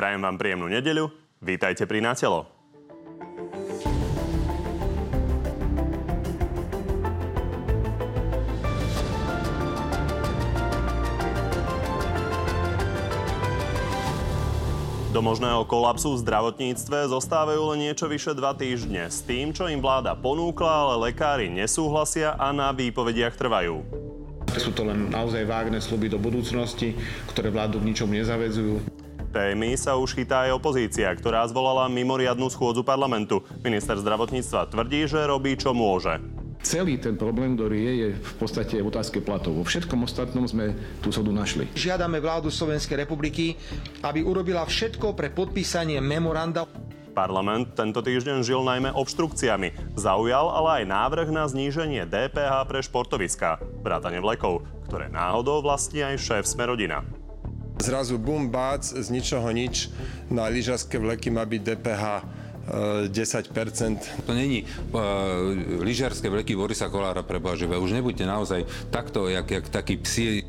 Prajem vám príjemnú nedeľu. Vítajte pri Natelo. Do možného kolapsu v zdravotníctve zostávajú len niečo vyše dva týždne. S tým, čo im vláda ponúkla, ale lekári nesúhlasia a na výpovediach trvajú. Sú to len naozaj vágne sluby do budúcnosti, ktoré vládu k ničomu nezavedzujú. Témy sa už chytá aj opozícia, ktorá zvolala mimoriadnú schôdzu parlamentu. Minister zdravotníctva tvrdí, že robí, čo môže. Celý ten problém, ktorý je, je v podstate v otázke platov. Vo všetkom ostatnom sme tú sodu našli. Žiadame vládu Slovenskej republiky, aby urobila všetko pre podpísanie memoranda. Parlament tento týždeň žil najmä obštrukciami. Zaujal ale aj návrh na zníženie DPH pre športoviská, vrátane vlekov, ktoré náhodou vlastní aj šéf Smerodina. Zrazu bum, bác, z ničoho nič, na lyžařské vleky má byť DPH 10 To není uh, lyžiarske vleky Borisa Kolára pre Božive. Už nebuďte naozaj takto, jak, jak taký psi.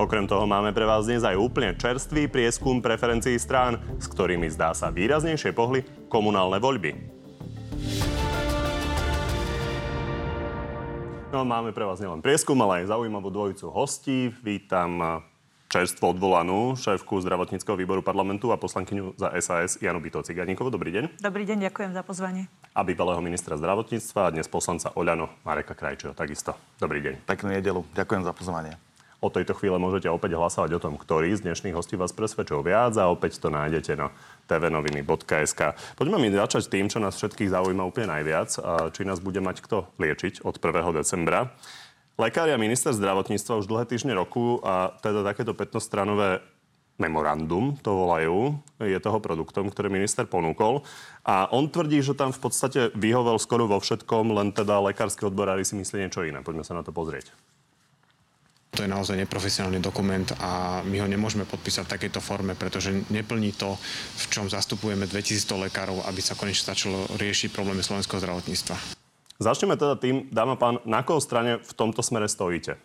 Okrem toho máme pre vás dnes aj úplne čerstvý prieskum preferencií strán, s ktorými zdá sa výraznejšie pohli komunálne voľby. No, máme pre vás nielen prieskum, ale aj zaujímavú dvojicu hostí. Vítam čerstvo odvolanú šéfku zdravotníckého výboru parlamentu a poslankyňu za SAS Janu Byto Ciganíkovu. Dobrý deň. Dobrý deň, ďakujem za pozvanie. A bývalého ministra zdravotníctva a dnes poslanca Oľano Mareka Krajčeho. Takisto. Dobrý deň. Peknú nedelu. Ďakujem za pozvanie. O tejto chvíle môžete opäť hlasovať o tom, ktorý z dnešných hostí vás presvedčil viac a opäť to nájdete na tvnoviny.sk. Poďme mi začať tým, čo nás všetkých zaujíma úplne najviac, či nás bude mať kto liečiť od 1. decembra. Lekári a minister zdravotníctva už dlhé týždne roku a teda takéto 15-stranové memorandum, to volajú, je toho produktom, ktorý minister ponúkol. A on tvrdí, že tam v podstate vyhovel skoro vo všetkom, len teda lekársky odborári si myslí niečo iné. Poďme sa na to pozrieť. To je naozaj neprofesionálny dokument a my ho nemôžeme podpísať v takejto forme, pretože neplní to, v čom zastupujeme 2100 lekárov, aby sa konečne začalo riešiť problémy slovenského zdravotníctva. Začneme teda tým, dáma pán, na koho strane v tomto smere stojíte?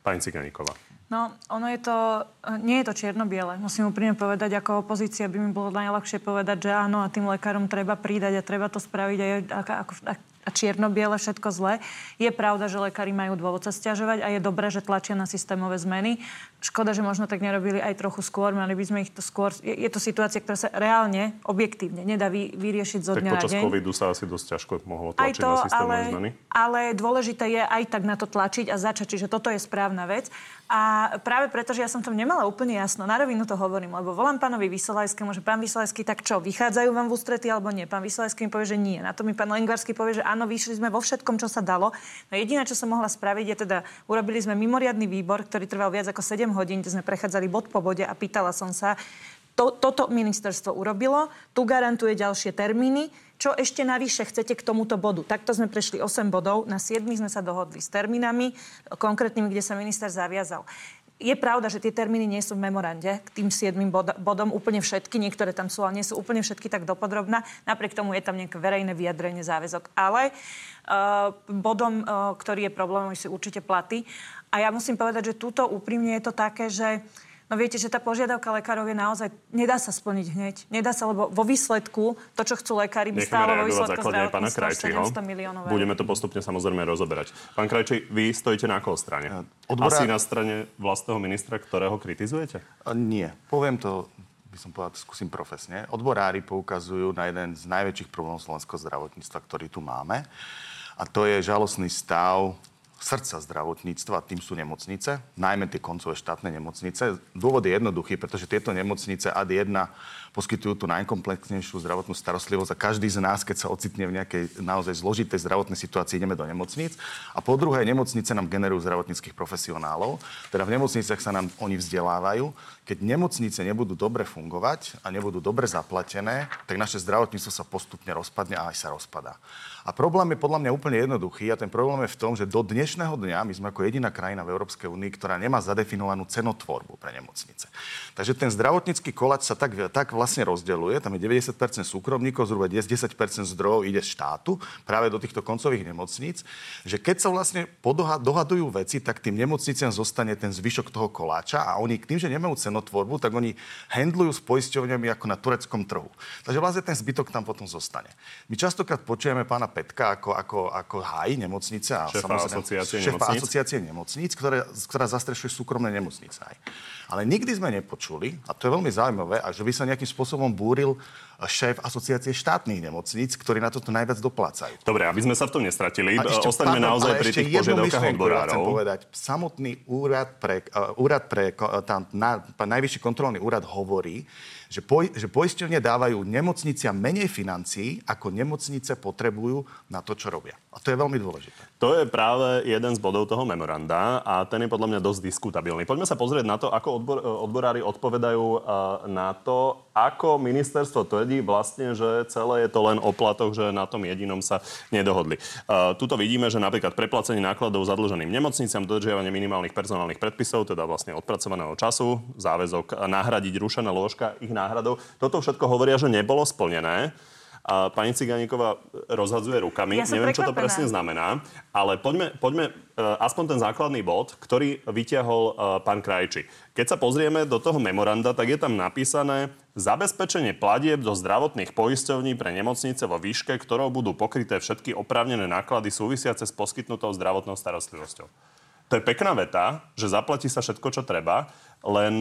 Pani Ciganíková. No, ono je to, nie je to čierno-biele. Musím úprimne povedať, ako opozícia by mi bolo najľahšie povedať, že áno a tým lekárom treba pridať a treba to spraviť aj ako, ako, a čierno-biele, všetko zlé. Je pravda, že lekári majú dôvod sa stiažovať a je dobré, že tlačia na systémové zmeny. Škoda, že možno tak nerobili aj trochu skôr, mali by sme ich to skôr... Je, je to situácia, ktorá sa reálne, objektívne nedá vy, vyriešiť zo dňa tak na deň. covidu sa asi dosť ťažko mohlo tlačiť aj to, na systémové ale, zmeny. Ale dôležité je aj tak na to tlačiť a začať, čiže toto je správna vec. A práve preto, že ja som tam nemala úplne jasno, na rovinu to hovorím, lebo volám pánovi Vysolajskému, že pán Vysolajský, tak čo, vychádzajú vám v ústrety alebo nie? Pán Vysolajský mi povie, že nie. Na to mi pán Lengvarský povie, že áno, vyšli sme vo všetkom, čo sa dalo. No jediné, čo som mohla spraviť, je teda, urobili sme mimoriadný výbor, ktorý trval viac ako 7 hodín, kde sme prechádzali bod po bode a pýtala som sa, to, toto ministerstvo urobilo, tu garantuje ďalšie termíny, čo ešte navyše chcete k tomuto bodu. Takto sme prešli 8 bodov, na 7 sme sa dohodli s termínami konkrétnymi, kde sa minister zaviazal. Je pravda, že tie termíny nie sú v memorande k tým 7 bodom úplne všetky, niektoré tam sú, ale nie sú úplne všetky tak dopodrobná. Napriek tomu je tam nejaké verejné vyjadrenie záväzok. Ale bodom, uh, ktorý je problémom, sú určite platy. A ja musím povedať, že túto úprimne je to také, že uh, No viete, že tá požiadavka lekárov je naozaj, nedá sa splniť hneď. Nedá sa, lebo vo výsledku, to, čo chcú lekári, by stálo vo výsledku zdravotníctva 700 miliónov Budeme to postupne samozrejme rozoberať. Pán Krajčí, vy stojíte na koho strane? Odborá... Asi na strane vlastného ministra, ktorého kritizujete? Nie. Poviem to by som povedal, skúsim profesne. Odborári poukazujú na jeden z najväčších problémov slovenského zdravotníctva, ktorý tu máme. A to je žalostný stav srdca zdravotníctva, tým sú nemocnice, najmä tie koncové štátne nemocnice. Dôvod je jednoduchý, pretože tieto nemocnice ad 1 poskytujú tú najkomplexnejšiu zdravotnú starostlivosť a každý z nás, keď sa ocitne v nejakej naozaj zložitej zdravotnej situácii, ideme do nemocníc. A po druhé, nemocnice nám generujú zdravotníckých profesionálov, teda v nemocniciach sa nám oni vzdelávajú. Keď nemocnice nebudú dobre fungovať a nebudú dobre zaplatené, tak naše zdravotníctvo sa postupne rozpadne a aj sa rozpadá. A problém je podľa mňa úplne jednoduchý a ten problém je v tom, že do dnešného dňa my sme ako jediná krajina v Európskej únii, ktorá nemá zadefinovanú cenotvorbu pre nemocnice. Takže ten zdravotnícky kolač sa tak, tak vlastne rozdeľuje. Tam je 90% súkromníkov, zhruba 10, 10% zdrojov ide z štátu práve do týchto koncových nemocníc, že keď sa vlastne dohadujú veci, tak tým nemocniciam zostane ten zvyšok toho koláča a oni tým, že nemajú cenotvorbu, tak oni handlujú s poisťovňami ako na tureckom trhu. Takže vlastne ten zbytok tam potom zostane. My častokrát počujeme pána Petka ako, ako, ako hájí nemocnice a šéfa asociácie šéfa nemocníc. asociácie nemocníc, ktoré, ktorá zastrešuje súkromné nemocnice. Aj. Ale nikdy sme nepočuli, a to je veľmi zaujímavé, a že by sa nejakým spôsobom búril šéf asociácie štátnych nemocníc, ktorí na toto najviac doplácajú. Dobre, aby sme sa v tom nestratili, ostaňme naozaj pri tých požiadavkách odborárov. Chcem povedať, samotný úrad pre, uh, úrad pre uh, tam, na, najvyšší kontrolný úrad hovorí, že, poj, že poisťovne dávajú nemocniciam menej financií, ako nemocnice potrebujú na to, čo robia. A to je veľmi dôležité. To je práve jeden z bodov toho memoranda a ten je podľa mňa dosť diskutabilný. Poďme sa pozrieť na to, ako odbor, odborári odpovedajú uh, na to, ako ministerstvo tvrdí vlastne, že celé je to len o platoch, že na tom jedinom sa nedohodli. Uh, tuto vidíme, že napríklad preplacenie nákladov zadlženým nemocniciam, dodržiavanie minimálnych personálnych predpisov, teda vlastne odpracovaného času, záväzok nahradiť rušené lôžka ich náhradou. Toto všetko hovoria, že nebolo splnené. A pani Ciganíková rozhadzuje rukami. Ja Neviem, čo to prekvapená. presne znamená. Ale poďme, poďme uh, aspoň ten základný bod, ktorý vyťahol uh, pán Krajči. Keď sa pozrieme do toho memoranda, tak je tam napísané zabezpečenie platieb do zdravotných poisťovní pre nemocnice vo výške, ktorou budú pokryté všetky oprávnené náklady súvisiace s poskytnutou zdravotnou starostlivosťou. To je pekná veta, že zaplatí sa všetko, čo treba, len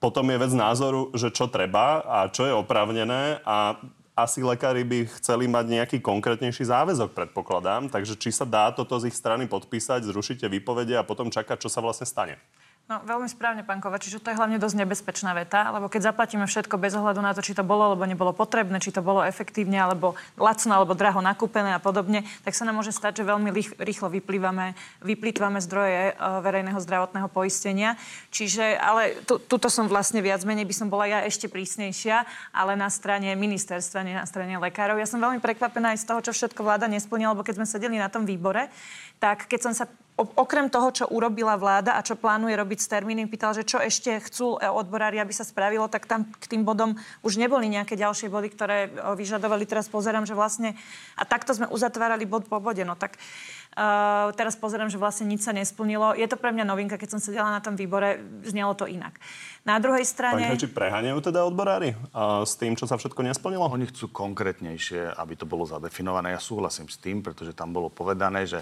potom je vec názoru, že čo treba a čo je oprávnené a asi lekári by chceli mať nejaký konkrétnejší záväzok, predpokladám. Takže či sa dá toto z ich strany podpísať, zrušíte výpovede a potom čakať, čo sa vlastne stane? No, veľmi správne, pán Kovač, čiže to je hlavne dosť nebezpečná veta, lebo keď zaplatíme všetko bez ohľadu na to, či to bolo alebo nebolo potrebné, či to bolo efektívne alebo lacno alebo draho nakúpené a podobne, tak sa nám môže stať, že veľmi rýchlo vyplývame, vyplýtvame zdroje uh, verejného zdravotného poistenia. Čiže, ale tu, tuto som vlastne viac menej, by som bola ja ešte prísnejšia, ale na strane ministerstva, nie na strane lekárov. Ja som veľmi prekvapená aj z toho, čo všetko vláda nesplnila, lebo keď sme sedeli na tom výbore, tak keď som sa okrem toho, čo urobila vláda a čo plánuje robiť s termínom, pýtal, že čo ešte chcú odborári, aby sa spravilo, tak tam k tým bodom už neboli nejaké ďalšie body, ktoré vyžadovali. Teraz pozerám, že vlastne... A takto sme uzatvárali bod po bode. No tak uh, teraz pozerám, že vlastne nič sa nesplnilo. Je to pre mňa novinka, keď som sedela na tom výbore, znelo to inak. Na druhej strane... Pán preháňajú teda odborári uh, s tým, čo sa všetko nesplnilo? Oni chcú konkrétnejšie, aby to bolo zadefinované. Ja súhlasím s tým, pretože tam bolo povedané, že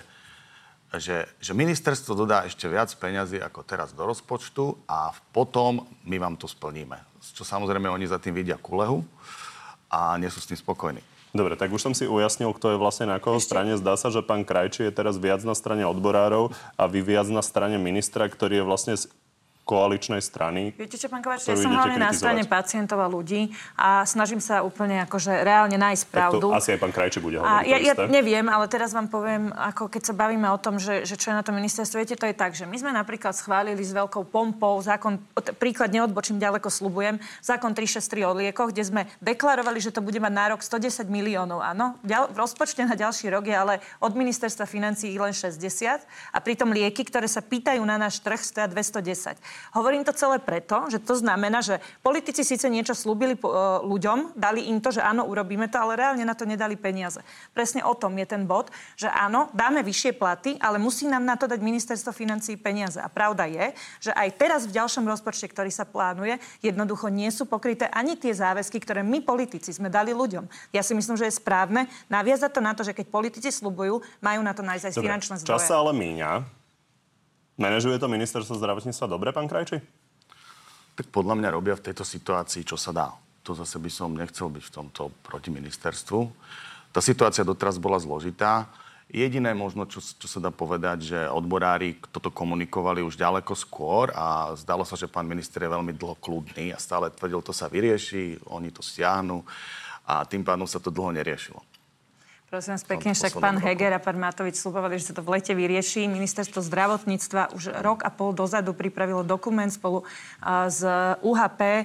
že, že ministerstvo dodá ešte viac peňazí ako teraz do rozpočtu a potom my vám to splníme. Čo samozrejme oni za tým vidia kulehu a nie sú s tým spokojní. Dobre, tak už som si ujasnil, kto je vlastne na koho Ešte... strane. Zdá sa, že pán Krajči je teraz viac na strane odborárov a vy viac na strane ministra, ktorý je vlastne koaličnej strany. Viete čo, pán Kovač, ja som hlavne na strane pacientov a ľudí a snažím sa úplne akože reálne nájsť pravdu. Tak to asi aj pán Krajči bude hovoriť. ja, ja neviem, ale teraz vám poviem, ako keď sa bavíme o tom, že, že čo je na tom ministerstvo. Viete, to je tak, že my sme napríklad schválili s veľkou pompou zákon, príklad neodbočím ďaleko, slubujem, zákon 363 o liekoch, kde sme deklarovali, že to bude mať nárok 110 miliónov. Áno, v rozpočte na ďalší rok je ale od ministerstva financií len 60 a pritom lieky, ktoré sa pýtajú na náš trh, stoja 210. Hovorím to celé preto, že to znamená, že politici síce niečo slúbili e, ľuďom, dali im to, že áno, urobíme to, ale reálne na to nedali peniaze. Presne o tom je ten bod, že áno, dáme vyššie platy, ale musí nám na to dať ministerstvo financií peniaze. A pravda je, že aj teraz v ďalšom rozpočte, ktorý sa plánuje, jednoducho nie sú pokryté ani tie záväzky, ktoré my politici sme dali ľuďom. Ja si myslím, že je správne naviazať to na to, že keď politici slubujú, majú na to nájsť aj Dobre, finančné zdroje. Čas sa ale míňa. Manažuje to ministerstvo zdravotníctva dobre, pán Krajči? Tak podľa mňa robia v tejto situácii, čo sa dá. To zase by som nechcel byť v tomto proti ministerstvu. Tá situácia doteraz bola zložitá. Jediné možno, čo, čo sa dá povedať, že odborári toto komunikovali už ďaleko skôr a zdalo sa, že pán minister je veľmi dlho kľudný a stále tvrdil, to sa vyrieši, oni to stiahnu a tým pádom sa to dlho neriešilo. Prosím vás pekne, však pán Heger a pán Matovič slúbovali, že sa to v lete vyrieši. Ministerstvo zdravotníctva už rok a pol dozadu pripravilo dokument spolu s UHP,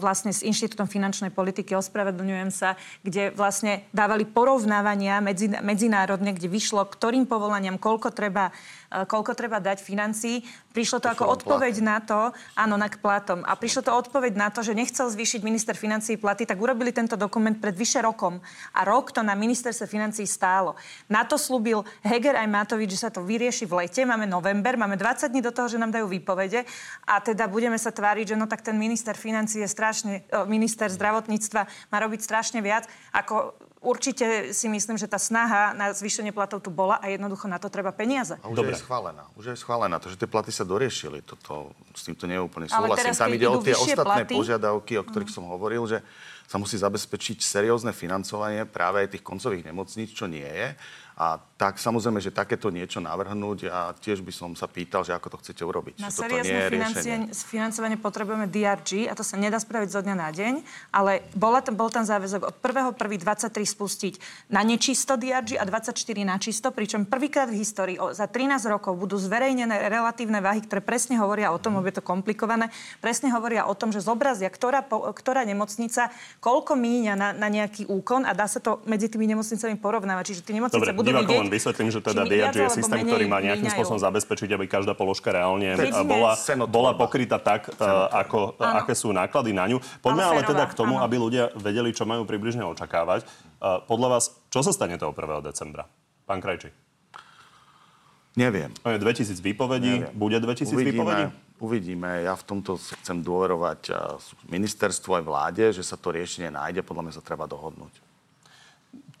vlastne s Inštitútom finančnej politiky, ospravedlňujem sa, kde vlastne dávali porovnávania medzi, medzinárodne, kde vyšlo, ktorým povolaniam koľko treba koľko treba dať financií. Prišlo to, to ako odpoveď platy. na to, áno, na k platom. A prišlo to odpoveď na to, že nechcel zvýšiť minister financií platy, tak urobili tento dokument pred vyše rokom. A rok to na ministerstve financií stálo. Na to slúbil Heger aj Matovič, že sa to vyrieši v lete. Máme november, máme 20 dní do toho, že nám dajú výpovede. A teda budeme sa tváriť, že no tak ten minister financií je strašne, e, minister zdravotníctva má robiť strašne viac, ako Určite si myslím, že tá snaha na zvýšenie platov tu bola a jednoducho na to treba peniaze. A už Dobre. je schválená. Už je schválená. To, že tie platy sa doriešili, toto, s týmto nie je úplne súhlasím. Tam ide o tie ostatné platy... požiadavky, o ktorých mm. som hovoril, že sa musí zabezpečiť seriózne financovanie práve aj tých koncových nemocníc, čo nie je. A tak samozrejme, že takéto niečo navrhnúť a tiež by som sa pýtal, že ako to chcete urobiť. Na seriózne financovanie potrebujeme DRG a to sa nedá spraviť zo dňa na deň, ale bola tam, bol tam záväzok od 1.1.23 spustiť na nečisto DRG a 24 na čisto, pričom prvýkrát v histórii o, za 13 rokov budú zverejnené relatívne váhy, ktoré presne hovoria o tom, mm. je to komplikované, presne hovoria o tom, že zobrazia, ktorá, ktorá nemocnica koľko míňa na, na nejaký úkon a dá sa to medzi tými nemocnicami porovnávať. Čiže tie nemocnice Dobre, budú divákom len vysvetlím, že teda DRG je systém, ktorý má nejakým spôsobom zabezpečiť, aby každá položka reálne bola, bola pokrytá tak, e, ako, aké sú náklady na ňu. Poďme ale, ale teda k tomu, aby ľudia vedeli, čo majú približne očakávať. Podľa vás, čo sa stane toho 1. decembra? Pán Krajči. Neviem. 2000 výpovedí, Neviem. bude 2000 uvidíme, výpovedí? Uvidíme. Ja v tomto chcem dôverovať ministerstvu aj vláde, že sa to riešenie nájde. Podľa mňa sa treba dohodnúť.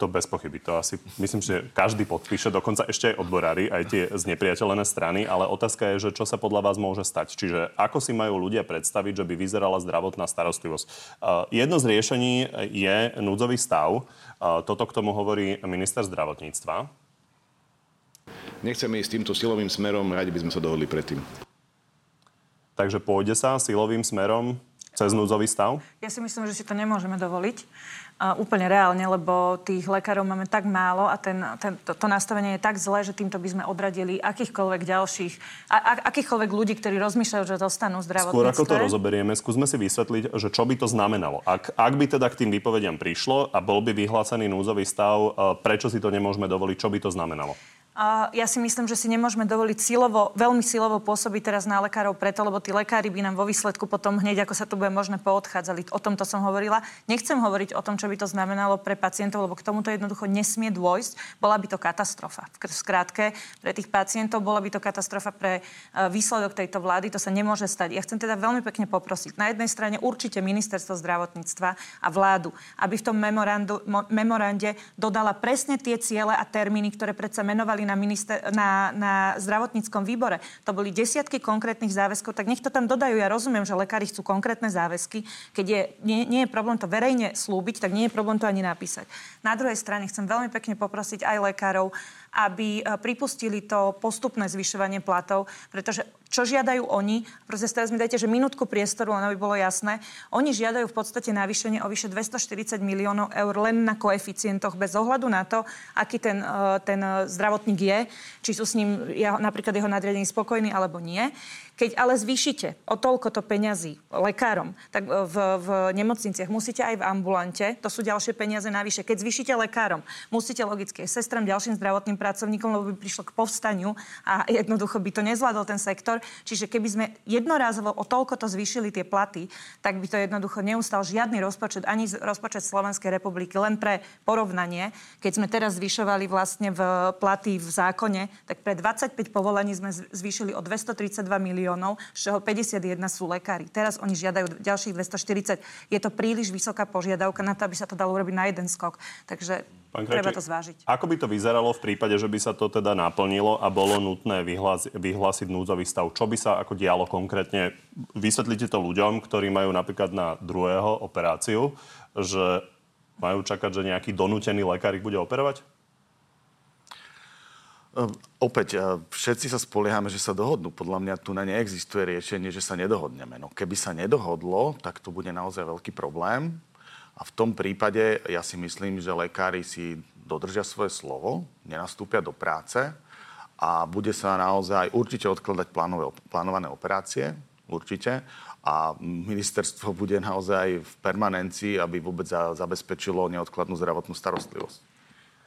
To bez pochyby. To asi myslím, že každý podpíše, dokonca ešte aj odborári, aj tie znepriateľené strany, ale otázka je, že čo sa podľa vás môže stať. Čiže ako si majú ľudia predstaviť, že by vyzerala zdravotná starostlivosť. Uh, jedno z riešení je núdzový stav. Uh, toto k tomu hovorí minister zdravotníctva. Nechceme ísť týmto silovým smerom, radi by sme sa dohodli predtým. Takže pôjde sa silovým smerom cez núdzový stav? Ja si myslím, že si to nemôžeme dovoliť úplne reálne, lebo tých lekárov máme tak málo a ten, ten, to, to nastavenie je tak zlé, že týmto by sme odradili akýchkoľvek ďalších, a, a, akýchkoľvek ľudí, ktorí rozmýšľajú, že dostanú zdravotníctve. Skôr ako to rozoberieme, skúsme si vysvetliť, že čo by to znamenalo. Ak, ak by teda k tým výpovediam prišlo a bol by vyhlásený núzový stav, e, prečo si to nemôžeme dovoliť, čo by to znamenalo? Ja si myslím, že si nemôžeme dovoliť silovo, veľmi silovo pôsobiť teraz na lekárov preto, lebo tí lekári by nám vo výsledku potom hneď, ako sa tu bude možné, poodchádzali. O tomto som hovorila. Nechcem hovoriť o tom, čo by to znamenalo pre pacientov, lebo k tomuto jednoducho nesmie dôjsť. Bola by to katastrofa. V skrátke, pre tých pacientov bola by to katastrofa pre e, výsledok tejto vlády. To sa nemôže stať. Ja chcem teda veľmi pekne poprosiť. Na jednej strane určite ministerstvo zdravotníctva a vládu, aby v tom memorande dodala presne tie ciele a termíny, ktoré predsa menovali na, minister, na, na zdravotníckom výbore, to boli desiatky konkrétnych záväzkov, tak nech to tam dodajú. Ja rozumiem, že lekári chcú konkrétne záväzky. Keď je, nie, nie je problém to verejne slúbiť, tak nie je problém to ani napísať. Na druhej strane chcem veľmi pekne poprosiť aj lekárov, aby e, pripustili to postupné zvyšovanie platov, pretože čo žiadajú oni, proste teraz mi dajte, že minútku priestoru, len aby bolo jasné, oni žiadajú v podstate navýšenie o vyše 240 miliónov eur len na koeficientoch bez ohľadu na to, aký ten, e, ten zdravotník je, či sú s ním napríklad jeho nadriadení spokojní alebo nie. Keď ale zvýšite o toľko to peňazí lekárom, tak v, v nemocniciach musíte aj v ambulante, to sú ďalšie peniaze navyše. Keď zvýšite lekárom, musíte logicky aj sestram, ďalším zdravotným pracovníkom, lebo by prišlo k povstaniu a jednoducho by to nezvládol ten sektor. Čiže keby sme jednorázovo o toľko to zvýšili tie platy, tak by to jednoducho neustal žiadny rozpočet, ani rozpočet Slovenskej republiky. Len pre porovnanie, keď sme teraz zvyšovali vlastne v platy v zákone, tak pre 25 povolaní sme zvýšili o 232 miliónov miliónov, z čoho 51 sú lekári. Teraz oni žiadajú ďalších 240. Je to príliš vysoká požiadavka na to, aby sa to dalo urobiť na jeden skok. Takže Pán Krajči, treba to zvážiť. Ako by to vyzeralo v prípade, že by sa to teda naplnilo a bolo nutné vyhlásiť, vyhlásiť núdzový stav? Čo by sa ako dialo konkrétne? Vysvetlite to ľuďom, ktorí majú napríklad na druhého operáciu, že majú čakať, že nejaký donútený lekár ich bude operovať? Ehm, opäť, ehm, všetci sa spoliehame, že sa dohodnú. Podľa mňa tu na neexistuje riešenie, že sa nedohodneme. No keby sa nedohodlo, tak to bude naozaj veľký problém. A v tom prípade ja si myslím, že lekári si dodržia svoje slovo, nenastúpia do práce a bude sa naozaj určite odkladať plánové, plánované operácie, určite. A ministerstvo bude naozaj v permanencii, aby vôbec zabezpečilo neodkladnú zdravotnú starostlivosť.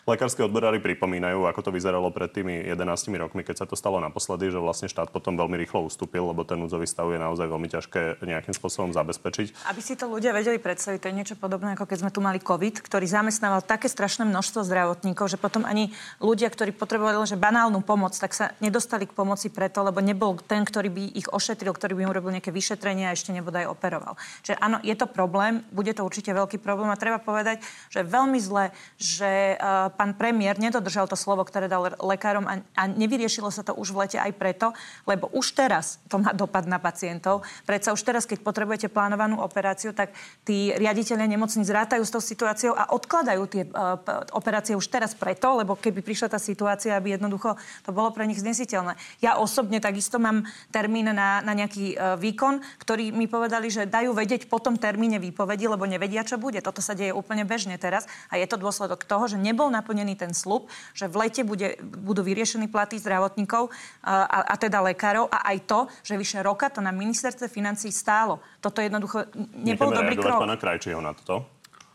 Lekárske odborári pripomínajú, ako to vyzeralo pred tými 11 rokmi, keď sa to stalo naposledy, že vlastne štát potom veľmi rýchlo ustúpil, lebo ten núdzový stav je naozaj veľmi ťažké nejakým spôsobom zabezpečiť. Aby si to ľudia vedeli predstaviť, to je niečo podobné, ako keď sme tu mali COVID, ktorý zamestnával také strašné množstvo zdravotníkov, že potom ani ľudia, ktorí potrebovali len banálnu pomoc, tak sa nedostali k pomoci preto, lebo nebol ten, ktorý by ich ošetril, ktorý by im urobil nejaké vyšetrenie a ešte nebodaj operoval. Čiže áno, je to problém, bude to určite veľký problém a treba povedať, že veľmi zle, že uh, pán premiér nedodržal to slovo, ktoré dal lekárom a, a nevyriešilo sa to už v lete aj preto, lebo už teraz to má dopad na pacientov. Predsa už teraz, keď potrebujete plánovanú operáciu, tak tí riaditeľia nemocníc zrátajú s tou situáciou a odkladajú tie uh, operácie už teraz preto, lebo keby prišla tá situácia, aby jednoducho to bolo pre nich znesiteľné. Ja osobne takisto mám termín na, na nejaký uh, výkon, ktorý mi povedali, že dajú vedieť po tom termíne výpovedi, lebo nevedia, čo bude. Toto sa deje úplne bežne teraz a je to dôsledok toho, že nebol naplnený ten slub, že v lete bude, budú vyriešení platy zdravotníkov a, a teda lekárov a aj to, že vyše roka to na ministerstve financí stálo. Toto jednoducho nebol dobrý krok. pána Krajčího na toto?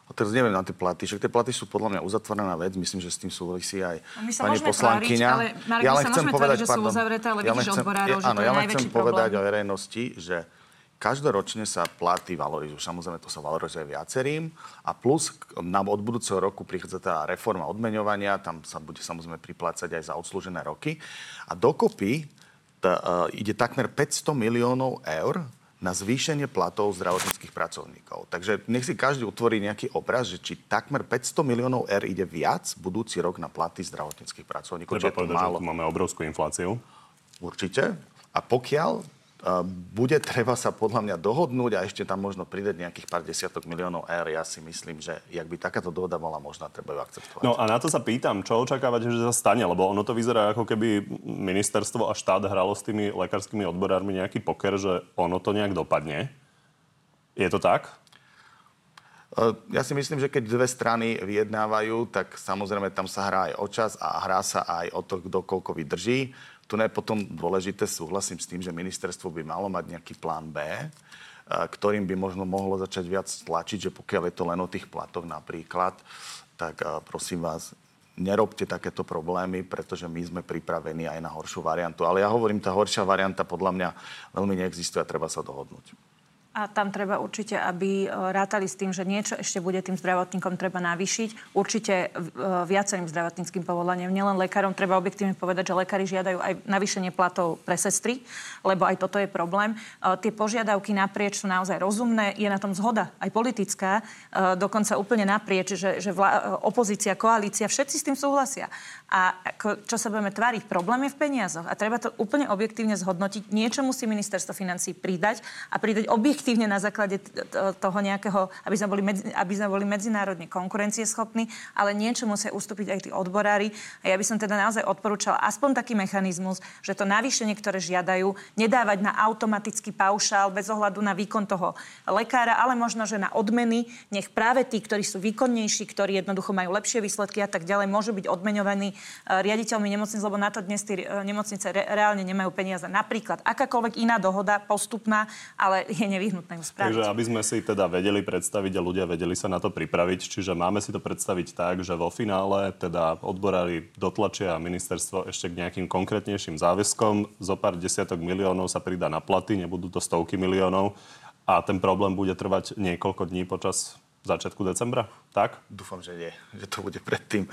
A teraz neviem na tie platy, však tie platy sú podľa mňa uzatvorená vec, myslím, že s tým súvisí aj no my sa pani poslankyňa. ale Marek, ja len chcem povedať, tváriť, že sú uzavreté, ale ja vidíš odborárov, ja, že áno, to je ja len chcem problém. povedať o verejnosti, že Každoročne sa platy valorizujú. Samozrejme, to sa valorizuje viacerým. A plus na, od budúceho roku prichádza tá reforma odmeňovania. Tam sa bude samozrejme priplácať aj za odslúžené roky. A dokopy tá, uh, ide takmer 500 miliónov eur na zvýšenie platov zdravotníckých pracovníkov. Takže nech si každý utvorí nejaký obraz, že či takmer 500 miliónov eur ide viac budúci rok na platy zdravotníckých pracovníkov. Treba povedať, málo. že tu máme obrovskú infláciu. Určite. A pokiaľ bude treba sa podľa mňa dohodnúť a ešte tam možno pridať nejakých pár desiatok miliónov eur. Ja si myslím, že ak by takáto dohoda bola možná, treba ju akceptovať. No a na to sa pýtam, čo očakávate, že sa stane? Lebo ono to vyzerá ako keby ministerstvo a štát hralo s tými lekárskymi odborármi nejaký poker, že ono to nejak dopadne. Je to tak? E, ja si myslím, že keď dve strany vyjednávajú, tak samozrejme tam sa hrá aj o čas a hrá sa aj o to, kto koľko vydrží. Tu je potom dôležité, súhlasím s tým, že ministerstvo by malo mať nejaký plán B, ktorým by možno mohlo začať viac tlačiť, že pokiaľ je to len o tých platoch napríklad, tak prosím vás, nerobte takéto problémy, pretože my sme pripravení aj na horšiu variantu. Ale ja hovorím, tá horšia varianta podľa mňa veľmi neexistuje a treba sa dohodnúť. A tam treba určite, aby e, rátali s tým, že niečo ešte bude tým zdravotníkom treba navýšiť. Určite e, viacerým zdravotníckým povolaniam, nielen lekárom. Treba objektívne povedať, že lekári žiadajú aj navýšenie platov pre sestry, lebo aj toto je problém. E, tie požiadavky naprieč sú naozaj rozumné. Je na tom zhoda, aj politická, dokonca úplne naprieč, že, že vla, opozícia, koalícia, všetci s tým súhlasia. A čo sa budeme tváriť, problém je v peniazoch. A treba to úplne objektívne zhodnotiť. Niečo musí ministerstvo financí pridať a pridať objektívne objektívne na základe toho nejakého, aby sme boli, medzi, aby sme boli medzinárodne konkurencieschopní, ale niečo musia ustúpiť aj tí odborári. A ja by som teda naozaj odporúčala aspoň taký mechanizmus, že to navýšenie, ktoré žiadajú, nedávať na automatický paušál bez ohľadu na výkon toho lekára, ale možno, že na odmeny, nech práve tí, ktorí sú výkonnejší, ktorí jednoducho majú lepšie výsledky a tak ďalej, môžu byť odmeňovaní e, riaditeľmi nemocnic, lebo na to dnes tie nemocnice re- reálne nemajú peniaze. Napríklad akákoľvek iná dohoda postupná, ale je nevyhnutná nevyhnutné ju spraviť. Takže aby sme si teda vedeli predstaviť a ľudia vedeli sa na to pripraviť, čiže máme si to predstaviť tak, že vo finále teda odborári dotlačia ministerstvo ešte k nejakým konkrétnejším záväzkom. Zo pár desiatok miliónov sa pridá na platy, nebudú to stovky miliónov a ten problém bude trvať niekoľko dní počas začiatku decembra, tak? Dúfam, že nie, že to bude predtým.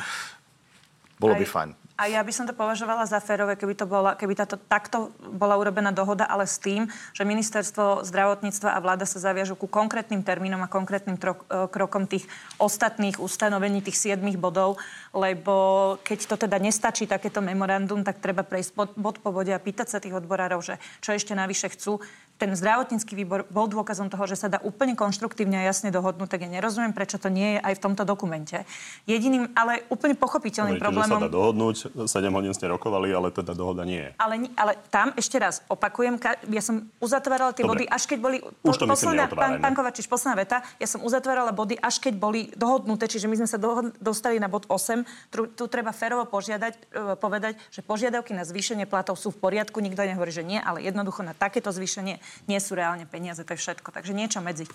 Bolo Aj... by fajn. A ja by som to považovala za férové, keby, to bola, keby táto, takto bola urobená dohoda, ale s tým, že ministerstvo zdravotníctva a vláda sa zaviažu ku konkrétnym termínom a konkrétnym tro, e, krokom tých ostatných ustanovení, tých siedmých bodov, lebo keď to teda nestačí takéto memorandum, tak treba prejsť bod, bod po bode a pýtať sa tých odborárov, že čo ešte navyše chcú. Ten zdravotnícky výbor bol dôkazom toho, že sa dá úplne konštruktívne a jasne dohodnúť, tak ja nerozumiem, prečo to nie je aj v tomto dokumente. Jediným, ale úplne pochopiteľným Hovoríte, problémom... že sa dá dohodnúť, 7 hodín ste rokovali, ale teda dohoda nie je. Ale, ale tam ešte raz opakujem, ja som uzatvárala tie Dobre. body, až keď boli... Už to posledná, pán, pán Kovačič, posledná veta, ja som uzatvárala body, až keď boli dohodnuté, čiže my sme sa dohod- dostali na bod 8. Tu, tu treba férovo požiadať, e, povedať, že požiadavky na zvýšenie platov sú v poriadku, nikto nehovorí, že nie, ale jednoducho na takéto zvýšenie nie sú reálne peniaze, to je všetko. Takže niečo medzi.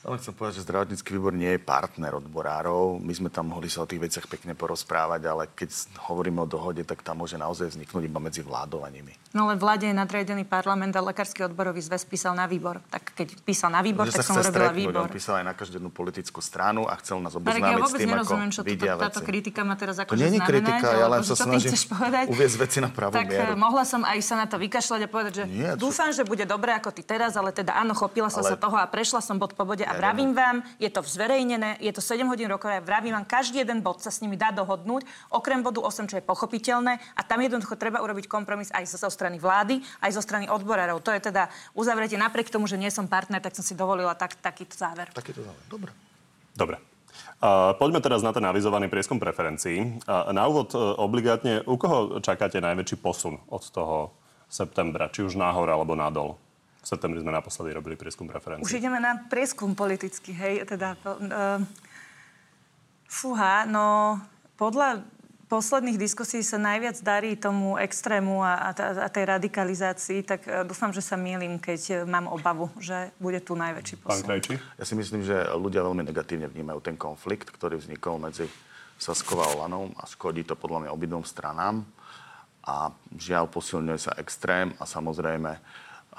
Ale chcem povedať, že zdravotnícky výbor nie je partner odborárov. My sme tam mohli sa o tých veciach pekne porozprávať, ale keď hovoríme o dohode, tak tam môže naozaj vzniknúť iba medzi vládou a nimi. No ale vláde je nadriadený parlament a lekársky odborový zväz písal na výbor. Tak keď písal na výbor, že tak som urobila výbor. on písal aj na každú politickú stranu a chcel nás Marek, ja oboznámiť s vôbec tým, nerozumiem, čo vidia toto, táto kritika má teraz To akože nie je kritika, ja len sa snažím uviesť veci na pravú tak mieru. mohla som aj sa na to vykašľať a povedať, že Nie, dúfam, že bude dobré ako ty teraz, ale teda áno, chopila som sa toho a prešla som bod po bode a vravím vám, je to zverejnené, je to 7 hodín rokovania, vravím vám, každý jeden bod sa s nimi dá dohodnúť, okrem bodu 8, čo je pochopiteľné a tam jednoducho treba urobiť kompromis aj zo, zo strany vlády, aj zo strany odborárov. To je teda uzavretie napriek tomu, že nie som partner, tak som si dovolila tak, takýto záver. Takýto záver. Dobre. Dobre. Uh, poďme teraz na ten avizovaný prieskum preferencií. Uh, na úvod uh, obligátne, u koho čakáte najväčší posun od toho septembra? Či už nahor alebo nadol? V septembri sme naposledy robili prieskum preferencií. Už ideme na prieskum politický, hej, teda... Uh, fúha, no podľa posledných diskusí sa najviac darí tomu extrému a, a, a tej radikalizácii, tak uh, dúfam, že sa mýlim, keď uh, mám obavu, že bude tu najväčší Pán posun. Krajčí? Ja si myslím, že ľudia veľmi negatívne vnímajú ten konflikt, ktorý vznikol medzi Saskou a Olanom a škodí to podľa mňa obidvom stranám. A žiaľ, posilňuje sa extrém a samozrejme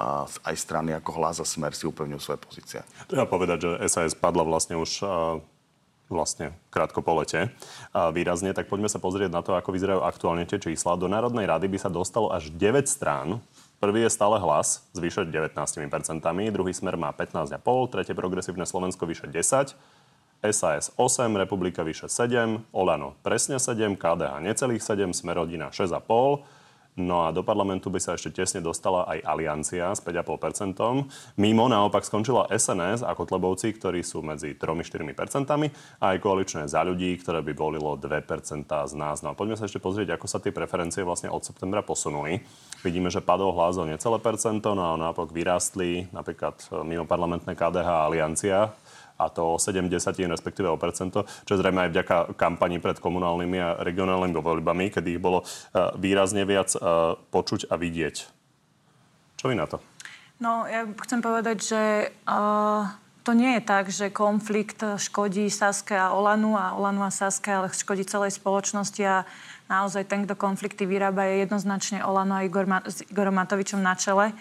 a aj strany ako Hlas a Smer si upevňujú svoje pozície. Treba povedať, že SAS padla vlastne už uh, vlastne krátko po lete uh, výrazne, tak poďme sa pozrieť na to, ako vyzerajú aktuálne tie čísla. Do Národnej rady by sa dostalo až 9 strán. Prvý je stále hlas s vyše 19%, druhý smer má 15,5%, tretie progresívne Slovensko vyše 10%, SAS 8, Republika vyše 7, Olano presne 7, KDH necelých 7, Smerodina 6,5. No a do parlamentu by sa ešte tesne dostala aj Aliancia s 5,5%. Mimo naopak skončila SNS a Kotlebovci, ktorí sú medzi 3-4% a aj koaličné za ľudí, ktoré by volilo 2% z nás. No a poďme sa ešte pozrieť, ako sa tie preferencie vlastne od septembra posunuli. Vidíme, že padol hlas o necelé percento, no a naopak vyrástli napríklad e, mimo parlamentné KDH Aliancia a to o 70, respektíve o percento, čo zrejme aj vďaka kampani pred komunálnymi a regionálnymi voľbami, kedy ich bolo eh, výrazne viac eh, počuť a vidieť. Čo vy na to? No, ja chcem povedať, že uh, to nie je tak, že konflikt škodí Saske a Olanu a Olanu a Saske, ale škodí celej spoločnosti a naozaj ten, kto konflikty vyrába, je jednoznačne Olano a Igor Ma- s Igorom Matovičom na čele.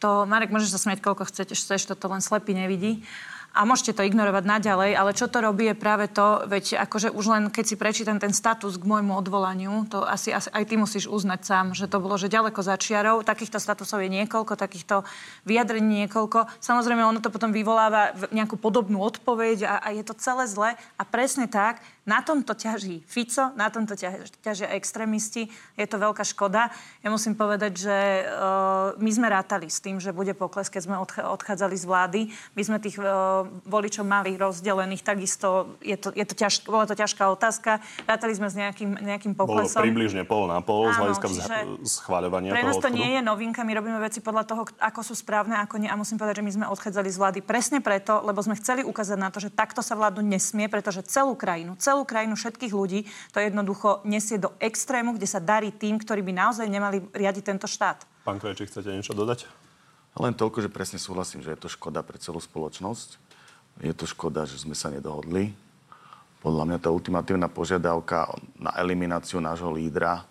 To, Marek, môžeš sa smieť, koľko chceš, chceš, toto len slepý nevidí. A môžete to ignorovať naďalej, ale čo to robí je práve to, veď akože už len keď si prečítam ten status k môjmu odvolaniu, to asi, asi aj ty musíš uznať sám, že to bolo, že ďaleko za čiarou. Takýchto statusov je niekoľko, takýchto vyjadrení niekoľko. Samozrejme, ono to potom vyvoláva nejakú podobnú odpoveď a, a je to celé zle. A presne tak, na tomto ťaží Fico, na tomto ťažia, extrémisti. Je to veľká škoda. Ja musím povedať, že uh, my sme rátali s tým, že bude pokles, keď sme odch- odchádzali z vlády. My sme tých uh, voličov mali rozdelených, takisto je to, je to ťaž, bola to ťažká otázka. Rátali sme s nejakým, nejakým Bolo poklesom. približne pol na pol z Áno, hľadiska čiže vzha- schváľovania Pre nás to odchodu. nie je novinka, my robíme veci podľa toho, ako sú správne, ako nie. A musím povedať, že my sme odchádzali z vlády presne preto, lebo sme chceli ukázať na to, že takto sa vládnuť nesmie, pretože celú krajinu, celú krajinu všetkých ľudí to jednoducho nesie do extrému, kde sa darí tým, ktorí by naozaj nemali riadiť tento štát. Pán Krajčík, chcete niečo dodať? Len toľko, že presne súhlasím, že je to škoda pre celú spoločnosť. Je to škoda, že sme sa nedohodli. Podľa mňa tá ultimatívna požiadavka na elimináciu nášho lídra,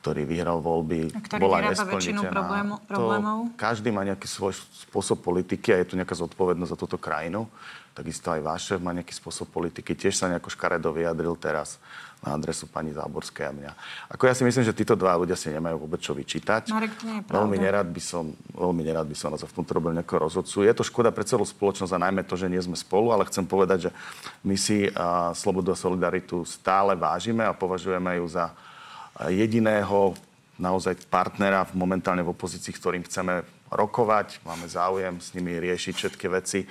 ktorý vyhral voľby, A ktorý bola nesplniteľná. To problémov. každý má nejaký svoj spôsob politiky a je tu nejaká zodpovednosť za túto krajinu. Takisto aj váš šéf má nejaký spôsob politiky. Tiež sa nejako škaredo vyjadril teraz na adresu pani Záborskej a mňa. Ako ja si myslím, že títo dva ľudia si nemajú vôbec čo vyčítať. Marek, to nie je pravda. Veľmi nerad by som, veľmi nerad by som nás v tomto robil nejakého rozhodcu. Je to škoda pre celú spoločnosť a najmä to, že nie sme spolu, ale chcem povedať, že my si a, slobodu a solidaritu stále vážime a považujeme ju za jediného naozaj partnera momentálne v opozícii, ktorým chceme rokovať, máme záujem s nimi riešiť všetky veci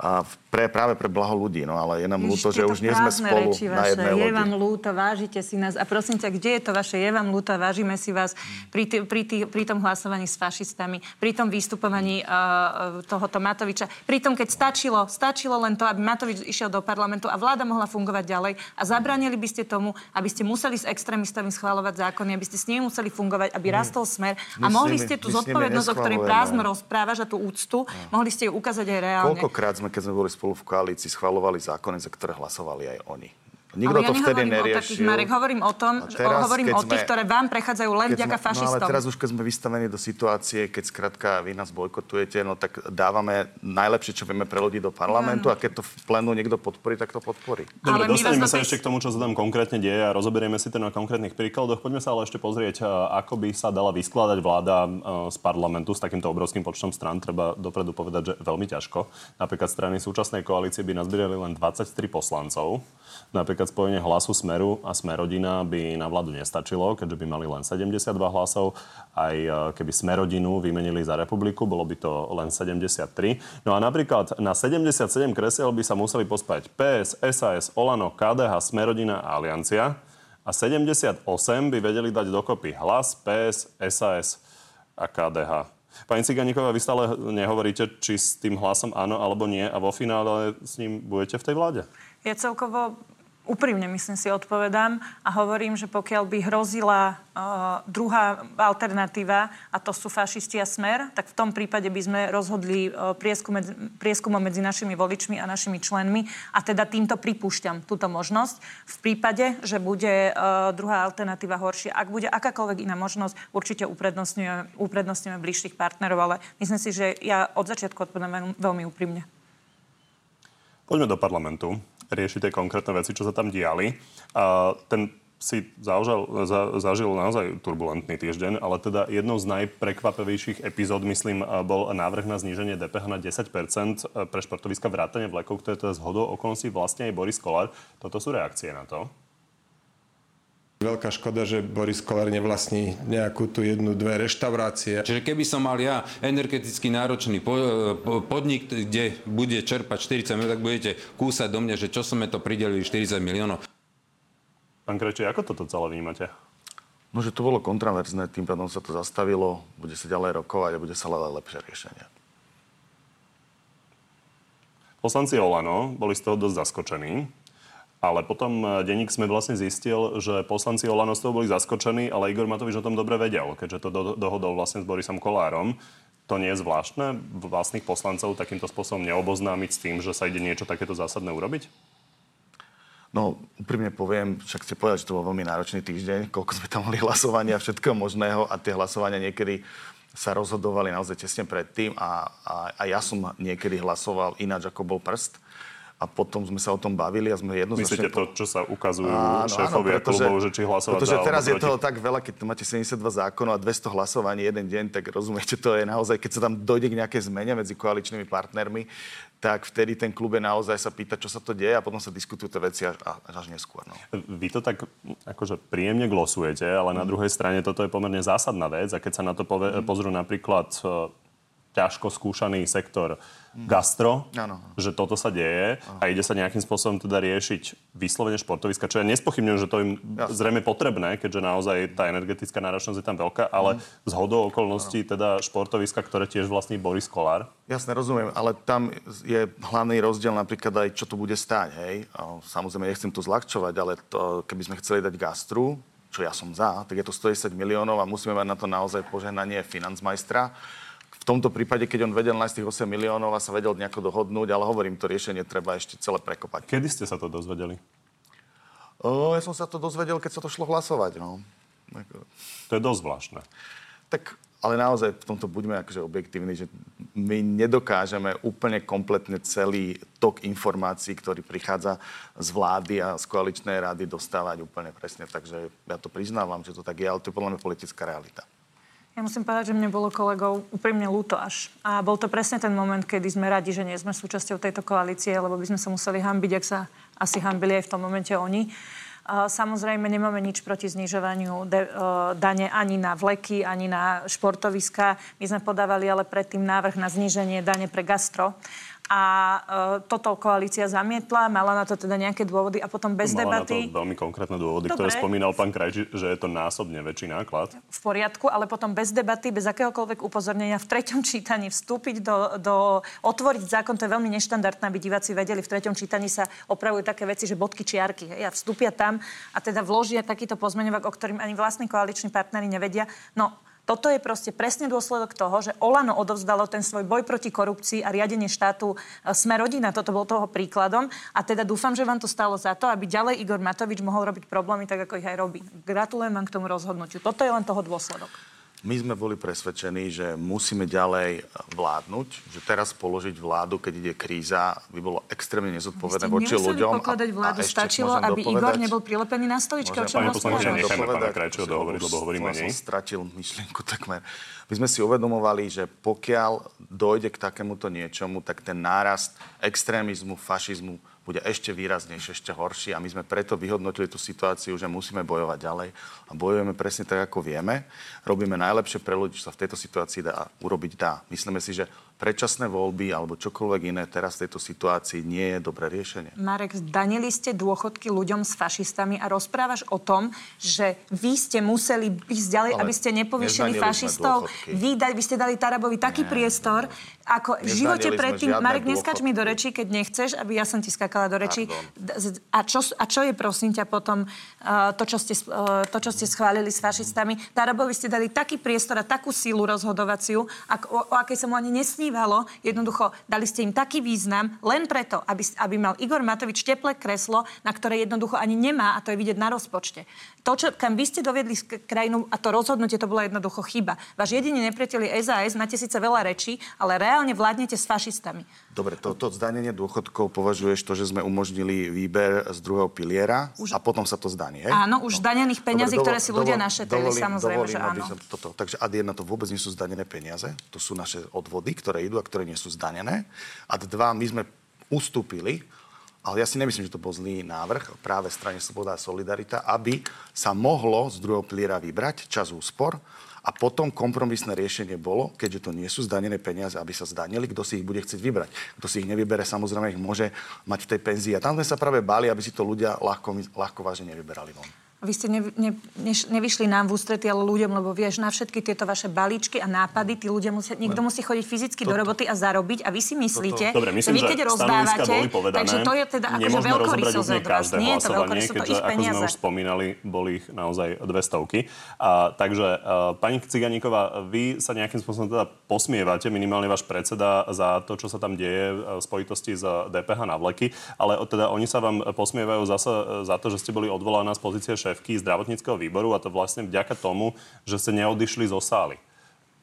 a pre, práve pre blaho ľudí. No ale je nám ľúto, že už nie sme spolu reči na vaše. jednej Je lodi. vám ľúto, vážite si nás. A prosím ťa, kde je to vaše je vám ľúto, vážime si vás pri, tý, pri, tý, pri tom hlasovaní s fašistami, pri tom vystupovaní uh, tohoto Matoviča, pri tom, keď stačilo, stačilo len to, aby Matovič išiel do parlamentu a vláda mohla fungovať ďalej a zabránili by ste tomu, aby ste museli s extrémistami schváľovať zákony, aby ste s nimi museli fungovať, aby rastol smer a mohli ste tú zodpovednosť, o ktorej prázdno rozprávaš a tú úctu, mohli ste ju ukázať aj reálne. Koľkokrát sme, keď sme boli spolu v koalícii, schvalovali zákony, za ktoré hlasovali aj oni. Nikto Ale ja to vtedy o takých, neriešil. Marek, hovorím o tom, A teraz, hovorím o tých, sme- ktoré vám prechádzajú len vďaka sme- fašistom. No ale teraz už, keď sme vystavení do situácie, keď skrátka vy nás bojkotujete, no tak dávame najlepšie, čo vieme pre ľudí do parlamentu a keď to v plénu niekto podporí, tak to podporí. Dobre, Ale dostaneme sa tej- ešte k tomu, čo sa tam konkrétne deje a rozoberieme si to na konkrétnych príkladoch. Poďme sa ale ešte pozrieť, a, ako by sa dala vyskladať vláda a, z parlamentu s takýmto obrovským počtom strán. Treba dopredu povedať, že veľmi ťažko. Napríklad strany súčasnej koalície by nazbierali len 23 poslancov. Napríklad spojenie hlasu Smeru a Smerodina by na vládu nestačilo, keďže by mali len 72 hlasov. Aj e, keby Smerodinu vymenili za republiku, bolo by to len 73. No a napríklad na 77 kresiel by sa museli pospať PS, SAS, Olano, KDH, Smerodina a Aliancia. A 78 by vedeli dať dokopy hlas, PS, SAS a KDH. Pani Ciganíková, vy stále nehovoríte, či s tým hlasom áno alebo nie a vo finále s ním budete v tej vláde? Ja celkovo úprimne, myslím si, odpovedám a hovorím, že pokiaľ by hrozila uh, druhá alternatíva, a to sú fašisti a smer, tak v tom prípade by sme rozhodli uh, prieskum medzi, prieskumom medzi našimi voličmi a našimi členmi a teda týmto pripúšťam túto možnosť. V prípade, že bude uh, druhá alternatíva horšia, ak bude akákoľvek iná možnosť, určite uprednostňujeme, uprednostňujeme bližších partnerov, ale myslím si, že ja od začiatku odpovedám veľmi, úprimne. Poďme do parlamentu riešiť tie konkrétne veci, čo sa tam diali. A ten si zaužal, za, zažil naozaj turbulentný týždeň, ale teda jednou z najprekvapivejších epizód, myslím, bol návrh na zníženie DPH na 10% pre športoviska vrátane vlekov, ktoré teda zhodou okolností vlastne aj Boris Kolár. Toto sú reakcie na to. Veľká škoda, že Boris Kolár nevlastní nejakú tu jednu, dve reštaurácie. Čiže keby som mal ja energeticky náročný po, podnik, kde bude čerpať 40 miliónov, tak budete kúsať do mňa, že čo sme to pridelili 40 miliónov. Pán Kreči, ako toto celé vnímate? No, že to bolo kontraverzné, tým pádom sa to zastavilo, bude sa ďalej rokovať a bude sa hľadať lepšie riešenie. Poslanci Olano boli z toho dosť zaskočení, ale potom e, denník sme vlastne zistil, že poslanci Olano z toho boli zaskočení, ale Igor Matovič o tom dobre vedel, keďže to do- dohodol vlastne s Borisom Kolárom. To nie je zvláštne vlastných poslancov takýmto spôsobom neoboznámiť s tým, že sa ide niečo takéto zásadné urobiť? No, úprimne poviem, však ste povedali, že to bol veľmi náročný týždeň, koľko sme tam mali hlasovania a všetkého možného a tie hlasovania niekedy sa rozhodovali naozaj tesne predtým a, a, a ja som niekedy hlasoval ináč, ako bol prst. A potom sme sa o tom bavili a sme jednoznačne... Myslíte to, čo sa ukazujú Áno, áno, šéfovia pretože- klubov, že či hlasovať Pretože za teraz je toho tak veľa, keď máte 72 zákonov a 200 hlasovaní jeden deň, tak rozumiete, to je naozaj, keď sa tam dojde k nejakej zmene medzi koaličnými partnermi, tak vtedy ten klub je naozaj sa pýta, čo sa to deje a potom sa diskutujú tie veci až, až neskôr. No. Vy to tak akože príjemne glosujete, ale na druhej strane toto je pomerne zásadná vec a keď sa na to pove- pozrú napríklad e, ťažko skúšaný sektor gastro, Áno. že toto sa deje a ide sa nejakým spôsobom teda riešiť vyslovene športoviska, čo ja nespochybňujem, že to im Jasne. zrejme potrebné, keďže naozaj tá energetická náročnosť je tam veľká, ale z hodou okolností teda športoviska, ktoré tiež vlastní Boris Kolár. Jasne, rozumiem, ale tam je hlavný rozdiel napríklad aj, čo to bude stáť, hej. Samozrejme, nechcem to zľahčovať, ale to, keby sme chceli dať gastru, čo ja som za, tak je to 110 miliónov a musíme mať na to naozaj požehnanie financmajstra. V tomto prípade, keď on vedel nájsť tých 8 miliónov a sa vedel nejako dohodnúť, ale hovorím, to riešenie treba ešte celé prekopať. Kedy ste sa to dozvedeli? O, ja som sa to dozvedel, keď sa to šlo hlasovať, no. To je dosť zvláštne. Tak, ale naozaj v tomto buďme akože objektívni, že my nedokážeme úplne kompletne celý tok informácií, ktorý prichádza z vlády a z koaličnej rady dostávať úplne presne. Takže ja to priznávam, že to tak je, ale to je podľa mňa politická realita. Ja musím povedať, že mne bolo kolegov úprimne ľúto až. A bol to presne ten moment, kedy sme radi, že nie sme súčasťou tejto koalície, lebo by sme sa museli hambiť, ak sa asi hambili aj v tom momente oni. Samozrejme, nemáme nič proti znižovaniu de, dane ani na vleky, ani na športoviska. My sme podávali ale predtým návrh na zníženie dane pre gastro a uh, toto koalícia zamietla, mala na to teda nejaké dôvody a potom bez mala debaty... na to veľmi konkrétne dôvody, Dobre. ktoré spomínal pán Krajči, že je to násobne väčší náklad. v poriadku, ale potom bez debaty, bez akéhokoľvek upozornenia v treťom čítaní vstúpiť do, do otvoriť zákon, to je veľmi neštandardné, aby diváci vedeli, v treťom čítaní sa opravujú také veci, že bodky čiarky, hej, a vstúpia tam a teda vložia takýto pozmeňovak, o ktorým ani vlastní koaliční partnery nevedia. No, toto je proste presne dôsledok toho, že Olano odovzdalo ten svoj boj proti korupcii a riadenie štátu e, Sme rodina. Toto bol toho príkladom. A teda dúfam, že vám to stalo za to, aby ďalej Igor Matovič mohol robiť problémy tak, ako ich aj robí. Gratulujem vám k tomu rozhodnutiu. Toto je len toho dôsledok. My sme boli presvedčení, že musíme ďalej vládnuť, že teraz položiť vládu, keď ide kríza, by bolo extrémne nezodpovedné voči ľuďom. pokladať vládu, a ešte stačilo, aby dopovedať- Igor nebol prilepený na stoličke. O čom Môžem nechajme pána dopovedať, Krajčího dohovoriť, lebo hovoríme som menej. stratil myšlienku takmer. My sme si uvedomovali, že pokiaľ dojde k takémuto niečomu, tak ten nárast extrémizmu, fašizmu bude ešte výraznejšie, ešte horší a my sme preto vyhodnotili tú situáciu, že musíme bojovať ďalej a bojujeme presne tak, ako vieme. Robíme najlepšie pre ľudí, čo sa v tejto situácii dá urobiť dá. Myslíme si, že predčasné voľby alebo čokoľvek iné teraz v tejto situácii nie je dobré riešenie. Marek, zdanili ste dôchodky ľuďom s fašistami a rozprávaš o tom, že vy ste museli ísť ďalej, Ale aby ste nepovýšili fašistov. Vy, vy ste dali Tarabovi taký priestor, ako v živote predtým... Marek, neskáč mi do rečí, keď nechceš, aby ja som ti skákala do z- A čo, a čo je, prosím ťa, potom uh, to, čo ste, uh, to, čo ste schválili s fašistami? Tarabovi ste dali taký priestor a takú sílu rozhodovaciu, ak, o, o akej sa mu ani nesnívalo. Jednoducho, dali ste im taký význam len preto, aby, aby mal Igor Matovič teplé kreslo, na ktoré jednoducho ani nemá, a to je vidieť na rozpočte. To, čo, kam vy ste doviedli krajinu, a to rozhodnutie, to bola jednoducho chyba. Váš jediný nepriateľ je SAS, máte síce veľa rečí, ale reálne vládnete s fašistami. Dobre, toto zdanenie dôchodkov považuješ to, že sme umožnili výber z druhého piliera a potom sa to zdaní, hej? Áno, už zdanených peňazí, Dobre, ktoré si ľudia dovol- našetrili, dovolím- samozrejme, dovolím, že áno. Som toto, takže ad jedna to vôbec nie sú zdanené peniaze, to sú naše odvody, ktoré idú a ktoré nie sú zdanené. Ad dva, my sme ustúpili, ale ja si nemyslím, že to bol zlý návrh práve strane Sloboda a Solidarita, aby sa mohlo z druhého piliera vybrať čas úspor a potom kompromisné riešenie bolo, keďže to nie sú zdanené peniaze, aby sa zdanili, kto si ich bude chcieť vybrať. Kto si ich nevybere, samozrejme ich môže mať v tej penzii. A tam sme sa práve báli, aby si to ľudia ľahko, ľahko vážne nevyberali von. Vy ste ne, ne, neš, nevyšli nám v ústrety, ale ľuďom, lebo vieš, na všetky tieto vaše balíčky a nápady, tí ľudia musia, niekto musí chodiť fyzicky do roboty a zarobiť a vy si myslíte, Dobre, že myslím, vy keď že rozdávate, boli povedané. takže to je teda akože veľkorysosť od vás. Nie je to veľkorysosť, to ich ako sme peniaze. už spomínali, boli ich naozaj dve stovky. A, takže, uh, pani Ciganíková, vy sa nejakým spôsobom teda posmievate, minimálne váš predseda, za to, čo sa tam deje v spojitosti s DPH na vleky, ale teda oni sa vám posmievajú zasa za to, že ste boli odvolaná z pozície šéfky zdravotníckého výboru a to vlastne vďaka tomu, že ste neodišli zo sály.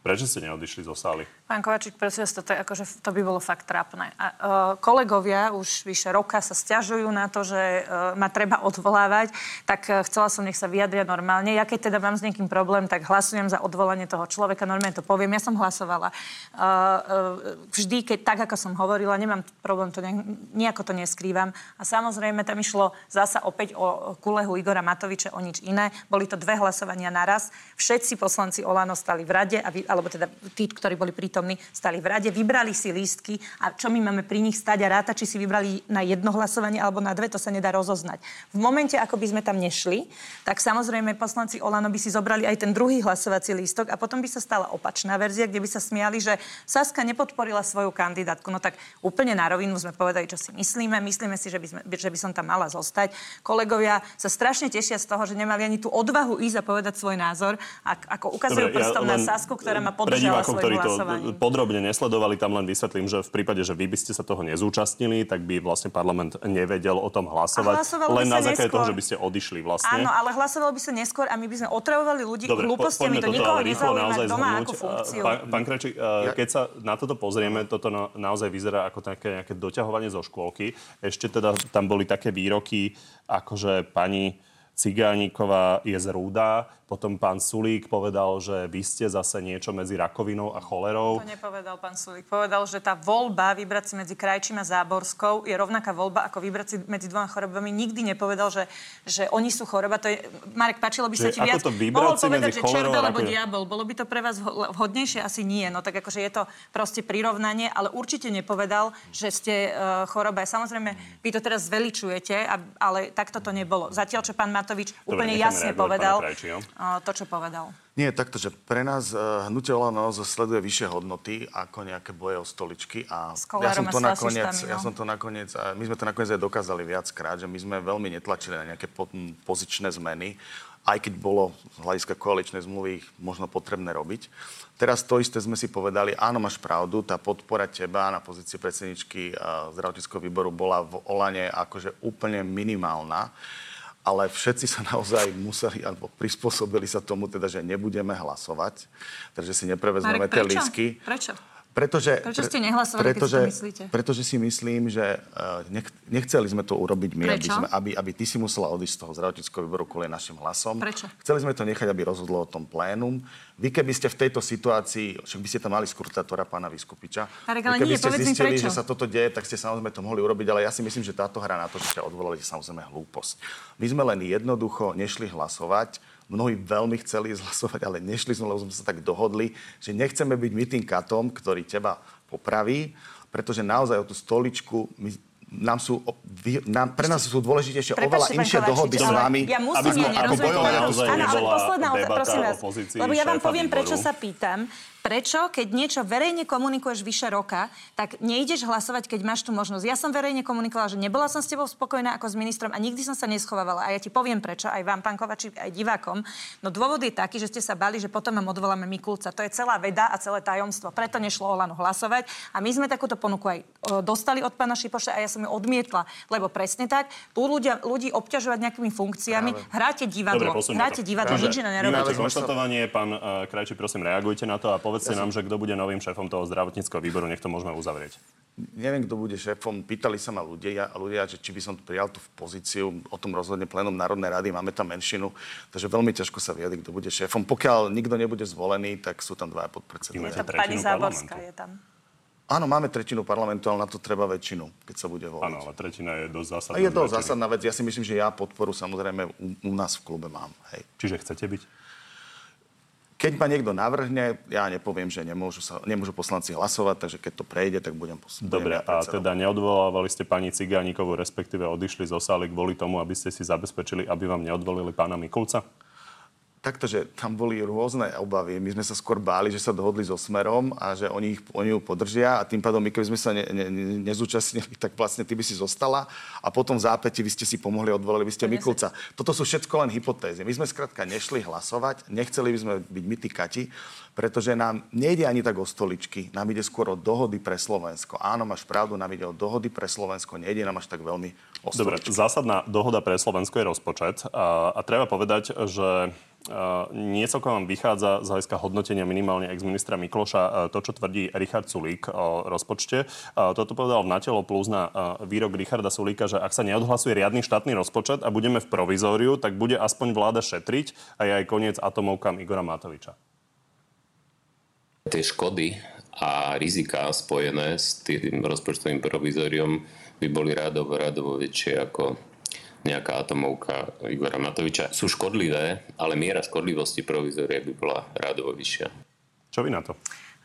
Prečo ste neodišli zo sály? Pán Kovačík, prosím vás, toto je, akože, to by bolo fakt trápne. A, uh, kolegovia už vyše roka sa stiažujú na to, že uh, ma treba odvolávať, tak uh, chcela som, nech sa vyjadria normálne. Ja keď teda mám s niekým problém, tak hlasujem za odvolanie toho človeka, normálne to poviem. Ja som hlasovala. Uh, uh, vždy, keď tak, ako som hovorila, nemám problém, to ne, nejako to neskrývam. A samozrejme, tam išlo zasa opäť o kulehu Igora Matoviča, o nič iné. Boli to dve hlasovania naraz. Všetci poslanci Olano stali v rade, a vy, alebo teda tí, ktorí boli prítomní, stali v rade, vybrali si lístky a čo my máme pri nich stať a ráta, či si vybrali na jedno hlasovanie alebo na dve, to sa nedá rozoznať. V momente, ako by sme tam nešli, tak samozrejme poslanci Olano by si zobrali aj ten druhý hlasovací lístok a potom by sa stala opačná verzia, kde by sa smiali, že Saska nepodporila svoju kandidátku. No tak úplne na rovinu sme povedali, čo si myslíme. Myslíme si, že by, sme, že by som tam mala zostať. Kolegovia sa strašne tešia z toho, že nemali ani tú odvahu ísť a povedať svoj názor, ak, ako ukazujú prstom na len Sasku, ktorá ma pre divákov, ktorí to hlasovaním. podrobne nesledovali, tam len vysvetlím, že v prípade, že vy by ste sa toho nezúčastnili, tak by vlastne parlament nevedel o tom hlasovať. A hlasovalo by Len na základe toho, že by ste odišli vlastne. Áno, ale hlasovalo by sa neskôr a my by sme otravovali ľudí Dobre, po, hlúpostiami. poďme To toto nikoho nezaujíma, zhrnúť. akú funkciu. Pán, pán Krečík, ja... keď sa na toto pozrieme, toto na, naozaj vyzerá ako také nejaké doťahovanie zo škôlky. Ešte teda tam boli také výroky, ako že pani Cigániková je z Rúda, potom pán Sulík povedal, že vy ste zase niečo medzi rakovinou a cholerou. To nepovedal pán Sulík. Povedal, že tá voľba vybrať si medzi Krajčím a Záborskou je rovnaká voľba ako vybrať si medzi dvoma chorobami. Nikdy nepovedal, že, že oni sú choroba. To je, Marek, páčilo by sa ti viac. To mohol povedať, že čert alebo diabol. Bolo by to pre vás vhodnejšie? Asi nie. No tak akože je to proste prirovnanie, ale určite nepovedal, že ste uh, choroba. Samozrejme, vy to teraz zveličujete, ale takto to nebolo. Zatiaľ, čo pán Matovič Dobre, úplne jasne povedal to, čo povedal. Nie, takto, že pre nás uh, hnutie Olano sleduje vyššie hodnoty ako nejaké boje o stoličky a ja som Kollárom a to nakoniec, rasistami, ja no. som to nakoniec, my sme to nakoniec aj dokázali viackrát, že my sme veľmi netlačili na nejaké po, pozičné zmeny, aj keď bolo z hľadiska koaličnej zmluvy ich možno potrebné robiť. Teraz to isté sme si povedali, áno, máš pravdu, tá podpora teba na pozícii predsedničky uh, zdravotníckého výboru bola v Olane akože úplne minimálna ale všetci sa naozaj museli, alebo prispôsobili sa tomu, teda, že nebudeme hlasovať, takže si neprevezmeme Marek, tie prečo? lístky. Prečo? Pretože, Prečo ste nehlasovali, keď si pretože, myslíte? Pretože si myslím, že uh, nech, nechceli sme to urobiť my, aby, sme, aby, aby ty si musela odísť z toho zdravotníckého výboru kvôli našim hlasom. Prečo? Chceli sme to nechať, aby rozhodlo o tom plénum. Vy keby ste v tejto situácii, však by ste tam mali skrutátora pána Vyskupiča, Marek, ale keby nie, ste zistili, prečo. že sa toto deje, tak ste samozrejme to mohli urobiť, ale ja si myslím, že táto hra na to, že ťa odvolali, je samozrejme hlúposť. My sme len jednoducho nešli hlasovať, Mnohí veľmi chceli ísť hlasovať, ale nešli sme, lebo sme sa tak dohodli, že nechceme byť my tým katom, ktorý teba popraví, pretože naozaj o tú stoličku my, nám sú, nám, pre nás sú dôležitejšie oveľa Prepáčte, pán inšie dohody s vami. Ja musím, Aby sme- ja nerozumiem. Áno, ale posledná debata prosím vás. Lebo ja vám poviem, výboru. prečo sa pýtam. Prečo, keď niečo verejne komunikuješ vyše roka, tak neideš hlasovať, keď máš tú možnosť. Ja som verejne komunikovala, že nebola som s tebou spokojná ako s ministrom a nikdy som sa neschovávala. A ja ti poviem prečo, aj vám, pán Kovačík, aj divákom. No dôvod je taký, že ste sa bali, že potom vám odvoláme Mikulca. To je celá veda a celé tajomstvo. Preto nešlo Olano hlasovať. A my sme takúto ponuku aj dostali od pána Šipoša a ja som ju odmietla. Lebo presne tak, tu ľudia, ľudí obťažovať nejakými funkciami, hráte divadlo. Dobre, hráte divadlo, nič iné nerobíte. konštatovanie, pán uh, Krajči, prosím, reagujte na to a povedzte nám, že kto bude novým šéfom toho zdravotníckého výboru, nech to môžeme uzavrieť. Neviem, kto bude šéfom. Pýtali sa ma ľudia, ľudia, že či by som prijal tú pozíciu. O tom rozhodne plénom Národnej rady. Máme tam menšinu. Takže veľmi ťažko sa vyjadriť, kto bude šéfom. Pokiaľ nikto nebude zvolený, tak sú tam dvaja Vy podpredsedovia. pani Záborská parlamentu. je tam. Áno, máme tretinu parlamentu, ale na to treba väčšinu, keď sa bude voliť. Áno, ale tretina je dosť zásadná. A je to zásadná vec. Ja si myslím, že ja podporu samozrejme u, u nás v klube mám. Hej. Čiže chcete byť? Keď ma niekto navrhne, ja nepoviem, že nemôžu, sa, nemôžu poslanci hlasovať, takže keď to prejde, tak budem pos- Dobre, ja a teda neodvolávali ste pani Cigánikovú, respektíve odišli zo sály kvôli tomu, aby ste si zabezpečili, aby vám neodvolili pána Mikulca? Takto, že tam boli rôzne obavy. My sme sa skôr báli, že sa dohodli so Smerom a že oni, ich, oni ju podržia a tým pádom my keby sme sa ne, ne, ne, nezúčastnili, tak vlastne ty by si zostala a potom v zápäti vy ste si pomohli, odvolali by ste Mikulca. Toto sú všetko len hypotézy. My sme skrátka nešli hlasovať, nechceli by sme byť my tí kati, pretože nám nejde ani tak o stoličky, nám ide skôr o dohody pre Slovensko. Áno, máš pravdu, nám ide o dohody pre Slovensko, nejde nám až tak veľmi o Dobre, stoličky. zásadná dohoda pre Slovensko je rozpočet a, a treba povedať, že nie celkom vám vychádza z hľadiska hodnotenia minimálne ex-ministra Mikloša a, to, čo tvrdí Richard Sulík o rozpočte. A, toto povedal v Natelo Plus na a, výrok Richarda Sulíka, že ak sa neodhlasuje riadny štátny rozpočet a budeme v provizóriu, tak bude aspoň vláda šetriť a je aj koniec atomovkám Igora Matoviča. tie škody a rizika spojené s tým rozpočtovým provizoriom by boli rádovo, rádovo väčšie ako nejaká atomovka Igora Matoviča. Sú škodlivé, ale miera škodlivosti provizoria by bola rádovo vyššia. Čo vy na to?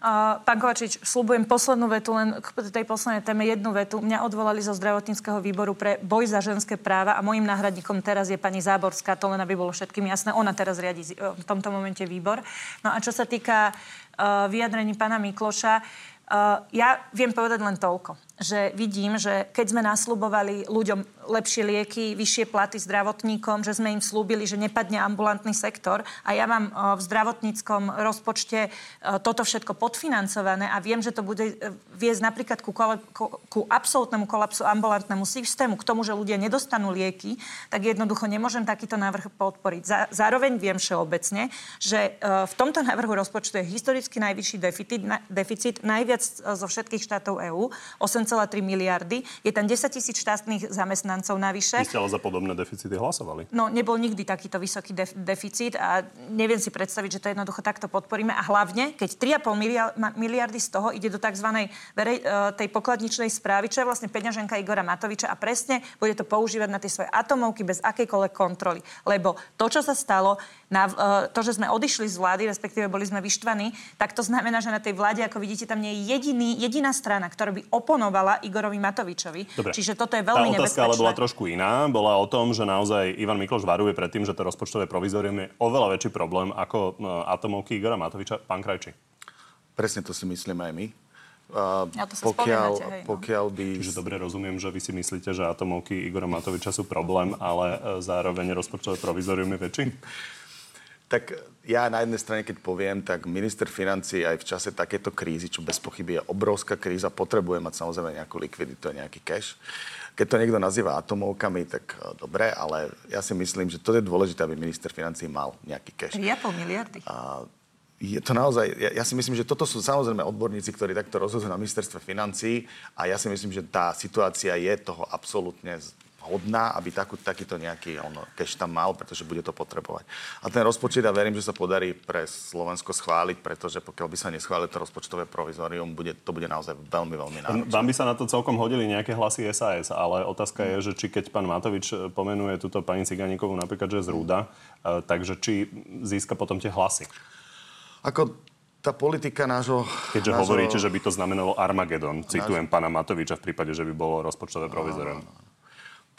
Uh, pán Kovačič, slúbujem poslednú vetu, len k tej poslednej téme jednu vetu. Mňa odvolali zo zdravotníckého výboru pre boj za ženské práva a môjim náhradníkom teraz je pani Záborská, to len aby bolo všetkým jasné. Ona teraz riadi zi- v tomto momente výbor. No a čo sa týka uh, vyjadrení pána Mikloša, uh, ja viem povedať len toľko, že vidím, že keď sme nasľubovali ľuďom lepšie lieky, vyššie platy zdravotníkom, že sme im slúbili, že nepadne ambulantný sektor a ja mám uh, v zdravotníckom rozpočte uh, toto všetko podfinancované a viem, že to bude viesť napríklad ku, kole, ku, ku absolútnemu kolapsu ambulantnému systému, k tomu, že ľudia nedostanú lieky, tak jednoducho nemôžem takýto návrh podporiť. Zá, zároveň viem všeobecne, že v tomto návrhu rozpočtu je historicky najvyšší deficit, na, deficit najviac uh, zo všetkých štátov EÚ, 8,2 1,3 miliardy. Je tam 10 tisíc štátnych zamestnancov navyše. Vy ste ale za podobné deficity hlasovali. No, nebol nikdy takýto vysoký def- deficit a neviem si predstaviť, že to jednoducho takto podporíme. A hlavne, keď 3,5 miliardy z toho ide do tzv. Verej, e, tej pokladničnej správy, čo je vlastne peňaženka Igora Matoviča a presne bude to používať na tie svoje atomovky bez akejkoľvek kontroly. Lebo to, čo sa stalo, na, e, to, že sme odišli z vlády, respektíve boli sme vyštvaní, tak to znamená, že na tej vláde, ako vidíte, tam nie je jediný, jediná strana, ktorá by oponovala Igorovi Matovičovi. Dobre. Čiže toto je veľmi Tá otázka nebezpečné. ale bola trošku iná. Bola o tom, že naozaj Ivan Mikloš varuje pred tým, že to rozpočtové provizorium je oveľa väčší problém ako e, atomovky Igora Matoviča. Pán Krajči. Presne to si myslíme aj my. Uh, Ja to pokiaľ, hej, no. pokiaľ by... Čiže dobre rozumiem, že vy si myslíte, že atomovky Igora Matoviča sú problém, ale e, zároveň rozpočtové provizorium je väčší? Tak ja na jednej strane, keď poviem, tak minister financí aj v čase takéto krízy, čo bez pochyby je obrovská kríza, potrebuje mať samozrejme nejakú likviditu a nejaký cash. Keď to niekto nazýva atomovkami, tak e, dobre, ale ja si myslím, že to je dôležité, aby minister financí mal nejaký cash. 3,5 miliardy. A je to naozaj, ja, ja si myslím, že toto sú samozrejme odborníci, ktorí takto rozhodujú na ministerstve financí a ja si myslím, že tá situácia je toho absolútne hodná, aby takú, takýto nejaký on, cash tam mal, pretože bude to potrebovať. A ten rozpočet, ja verím, že sa podarí pre Slovensko schváliť, pretože pokiaľ by sa neschválilo to rozpočtové provizorium, bude, to bude naozaj veľmi, veľmi náročné. Vám by sa na to celkom hodili nejaké hlasy SAS, ale otázka je, že či keď pán Matovič e, pomenuje túto pani Ciganíkovú napríklad, že z Rúda, e, takže či získa potom tie hlasy. Ako tá politika nášho... Keďže nášho... hovoríte, že by to znamenalo Armagedon, citujem pána Matoviča v prípade, že by bolo rozpočtové provizorium.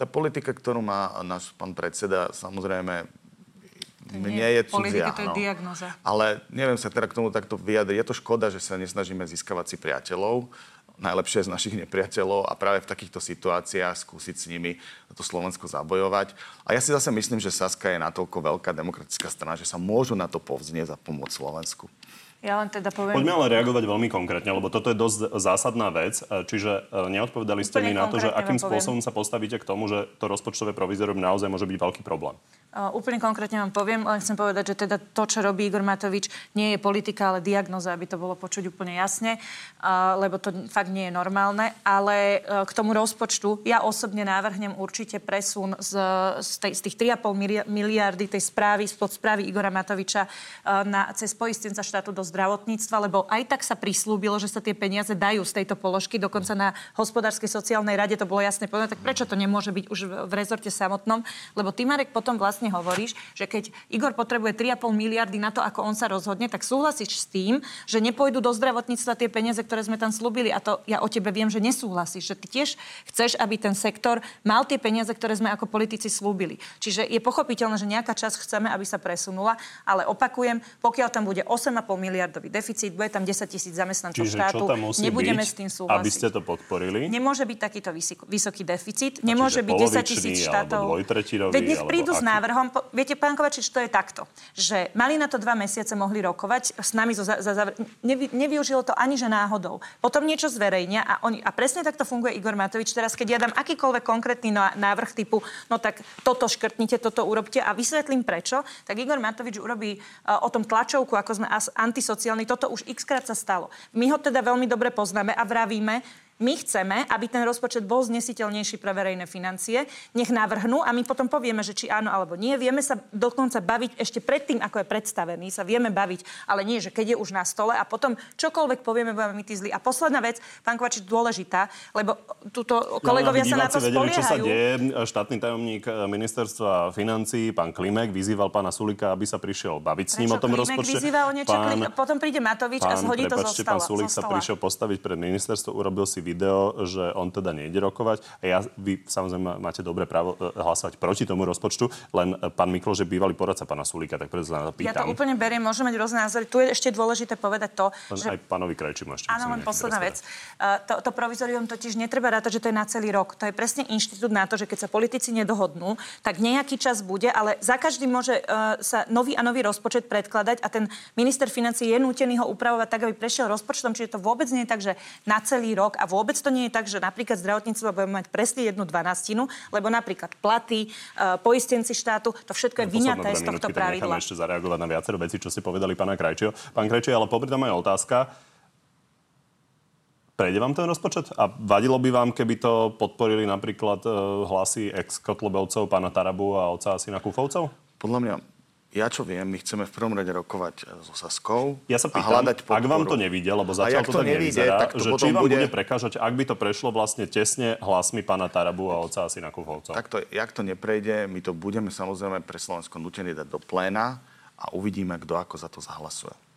Tá politika, ktorú má náš pán predseda, samozrejme, nie nie je politika, cudzia. to je no. diagnoza. Ale neviem sa teda k tomu takto vyjadriť. Je to škoda, že sa nesnažíme získavať si priateľov, najlepšie z našich nepriateľov a práve v takýchto situáciách skúsiť s nimi to Slovensko zabojovať. A ja si zase myslím, že Saska je natoľko veľká demokratická strana, že sa môžu na to povznieť a pomôcť Slovensku. Ja len teda poviem... Poďme ale reagovať veľmi konkrétne, lebo toto je dosť zásadná vec. E, Čiže e, neodpovedali ste mi na to, že akým spôsobom sa postavíte k tomu, že to rozpočtové provizorium naozaj môže byť veľký problém. Uh, úplne konkrétne vám poviem, len chcem povedať, že teda to, čo robí Igor Matovič, nie je politika, ale diagnoza, aby to bolo počuť úplne jasne, uh, lebo to fakt nie je normálne. Ale uh, k tomu rozpočtu ja osobne návrhnem určite presun z, z, tej, z tých 3,5 milia- miliardy tej správy, spod správy Igora Matoviča na, cez poistenca štátu do zdravotníctva, lebo aj tak sa prislúbilo, že sa tie peniaze dajú z tejto položky, dokonca na hospodárskej sociálnej rade to bolo jasne povedané, tak prečo to nemôže byť už v, rezorte samotnom? Lebo ty, Marek, potom vlastne hovoríš, že keď Igor potrebuje 3,5 miliardy na to, ako on sa rozhodne, tak súhlasíš s tým, že nepôjdu do zdravotníctva tie peniaze, ktoré sme tam slúbili. A to ja o tebe viem, že nesúhlasíš. Že ty tiež chceš, aby ten sektor mal tie peniaze, ktoré sme ako politici slúbili. Čiže je pochopiteľné, že nejaká časť chceme, aby sa presunula, ale opakujem, pokiaľ tam bude 8,5 miliardový deficit, bude tam 10 tisíc zamestnancov Čiže štátu, čo tam musí nebudeme byť, s tým súhlasiť. aby ste to podporili? Nemôže byť takýto vysoký deficit, nemôže byť 10 polovičný, tisíc štátov. Veď nech prídu s návrhom. Po, viete, pán Kovačič, to je takto, že mali na to dva mesiace, mohli rokovať s nami zo, za, za, nevy, nevyužilo to ani že náhodou. Potom niečo zverejnia a, oni, a presne takto funguje Igor Matovič. Teraz, keď ja dám akýkoľvek konkrétny ná- návrh typu, no tak toto škrtnite, toto urobte a vysvetlím prečo, tak Igor Matovič urobí uh, o tom tlačovku, ako sme as, antisociálni. Toto už x krát sa stalo. My ho teda veľmi dobre poznáme a vravíme, my chceme, aby ten rozpočet bol znesiteľnejší pre verejné financie. Nech navrhnú a my potom povieme, že či áno alebo nie. Vieme sa dokonca baviť ešte predtým, ako je predstavený. Sa vieme baviť, ale nie, že keď je už na stole a potom čokoľvek povieme, budeme my tí zlí. A posledná vec, pán Kovačič, dôležitá, lebo túto kolegovia sa na to No, vedeli, čo sa spoliehajú. deje. Štátny tajomník eh, ministerstva financí, pán Klimek, vyzýval pána Sulika, aby sa prišiel baviť s ním o Prečo tom Klimek rozpočte. o niečo, Kli- potom príde Matovič a zhodí to zo stola. pán Sulik sa prišiel postaviť pred ministerstvo, urobil si video, že on teda nejde rokovať. A ja, vy samozrejme máte dobré právo eh, hlasovať proti tomu rozpočtu, len eh, pán Mikloš je bývalý poradca pána Sulika, tak preto sa na to Ja to pýtam. úplne beriem, môžeme mať rôzne názory. Tu je ešte dôležité povedať to, Len že aj pánovi Krajčimu ešte. Áno, len posledná vec. Uh, to, to provizorium totiž netreba rátať, že to je na celý rok. To je presne inštitút na to, že keď sa politici nedohodnú, tak nejaký čas bude, ale za každým môže uh, sa nový a nový rozpočet predkladať a ten minister financí je nútený ho upravovať tak, aby prešiel rozpočtom. Čiže to vôbec nie je tak, že na celý rok a vôbec to nie je tak, že napríklad zdravotníctvo budeme mať presne jednu dvanastinu, lebo napríklad platy, uh, poistenci štátu, to všetko je Posledné vyňaté z tohto pravidla. ešte zareagovať na viacero vecí, čo ste povedali pána Krajčio. Pán Krajčio, ale popri tom aj otázka. Prejde vám ten rozpočet? A vadilo by vám, keby to podporili napríklad e, hlasy ex-kotlebovcov, pána Tarabu a oca Asina Kufovcov? Podľa mňa, ja čo viem, my chceme v prvom rade rokovať e, so Saskou Ja sa a pýtam, hľadať podporu. ak vám to nevíde, lebo A zatiaľ to to tak nevyzerá, tak to že či vám bude... bude- prekážať, ak by to prešlo vlastne tesne hlasmi pána Tarabu a oca Asina Kufovcov. Takto, jak to neprejde, my to budeme samozrejme pre Slovensko nutení dať do pléna a uvidíme, kto ako za to zahlasuje.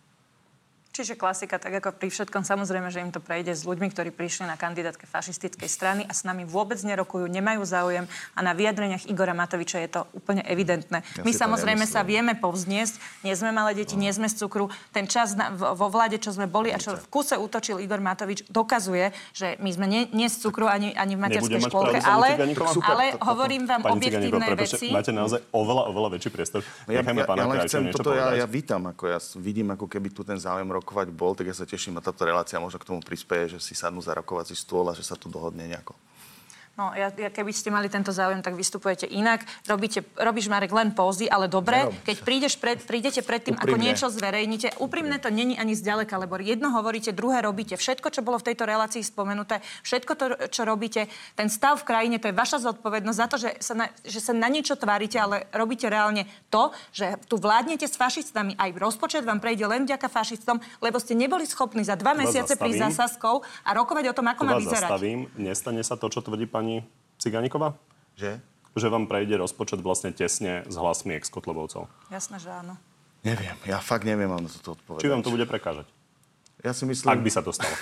Čiže klasika, tak ako pri všetkom, samozrejme, že im to prejde s ľuďmi, ktorí prišli na kandidátke fašistickej strany a s nami vôbec nerokujú, nemajú záujem a na vyjadreniach Igora Matoviča je to úplne evidentné. Ja My samozrejme sa vieme povzniesť, nie sme malé deti, nie sme z cukru. Ten čas na, vo vo vláde, čo sme boli a čo v kuse útočil Igor Matovič, dokazuje, že my sme nie, nie z cukru ani, ani v materskej škôlke, ale, super, ale to- to- hovorím vám Pani objektívne prepáčte, veci. máte naozaj oveľa, oveľa väčší priestor. Ja, ja, ja toto ja, povedať. ja vítam, ako ja vidím, ako keby tu ten záujem rokovať bol, tak ja sa teším na táto relácia, možno k tomu prispieje, že si sadnú za rokovací stôl a že sa tu dohodne nejako. No, ja, ja, keby ste mali tento záujem, tak vystupujete inak. Robíte, robíš, Marek, len pózy, ale dobre, keď prídeš pred, prídete predtým, ako Úprimne. niečo zverejníte. Úprimne to není ani zďaleka, lebo jedno hovoríte, druhé robíte. Všetko, čo bolo v tejto relácii spomenuté, všetko to, čo robíte, ten stav v krajine, to je vaša zodpovednosť za to, že sa na, že sa na niečo tvárite, ale robíte reálne to, že tu vládnete s fašistami. Aj rozpočet vám prejde len vďaka fašistom, lebo ste neboli schopní za dva mesiace prísť za. Saskou a rokovať o tom, ako Tu má vyzerať. zastavím. Nestane sa to, čo tvrdí pani Ciganíková? Že? Že vám prejde rozpočet vlastne tesne s hlasmi ex-kotlebovcov. Jasné, že áno. Neviem, ja fakt neviem vám na toto odpovedať. Či vám to bude prekážať? Ja si myslím, Ak by sa to stalo.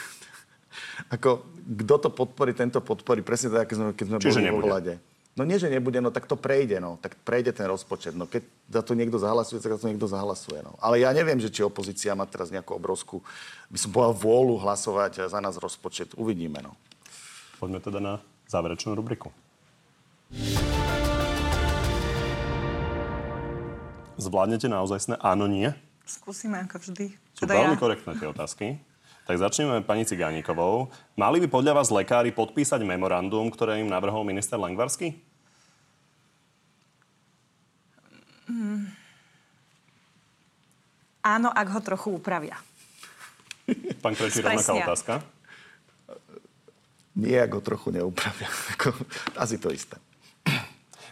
ako, kto to podporí, tento podporí, presne tak, keď sme, keď sme Čiže boli nebude. vo vláde. No nie, že nebude, no tak to prejde, no. Tak prejde ten rozpočet. No keď za to niekto zahlasuje, tak za to niekto zahlasuje, no. Ale ja neviem, že či opozícia má teraz nejakú obrovskú, by som povedal, vôľu hlasovať za nás rozpočet. Uvidíme, no. Poďme teda na záverečnú rubriku. Zvládnete naozaj sne? Áno, nie? Skúsime ako vždy. Sú Teda veľmi ja. korektné tie otázky. Tak začneme pani Cigánikovou. Mali by podľa vás lekári podpísať memorandum, ktoré im navrhol minister Lengvarsky? Áno, ak ho trochu upravia. Pán Krejčí, rovnaká otázka. Nie, ako trochu neupravia. Asi to isté.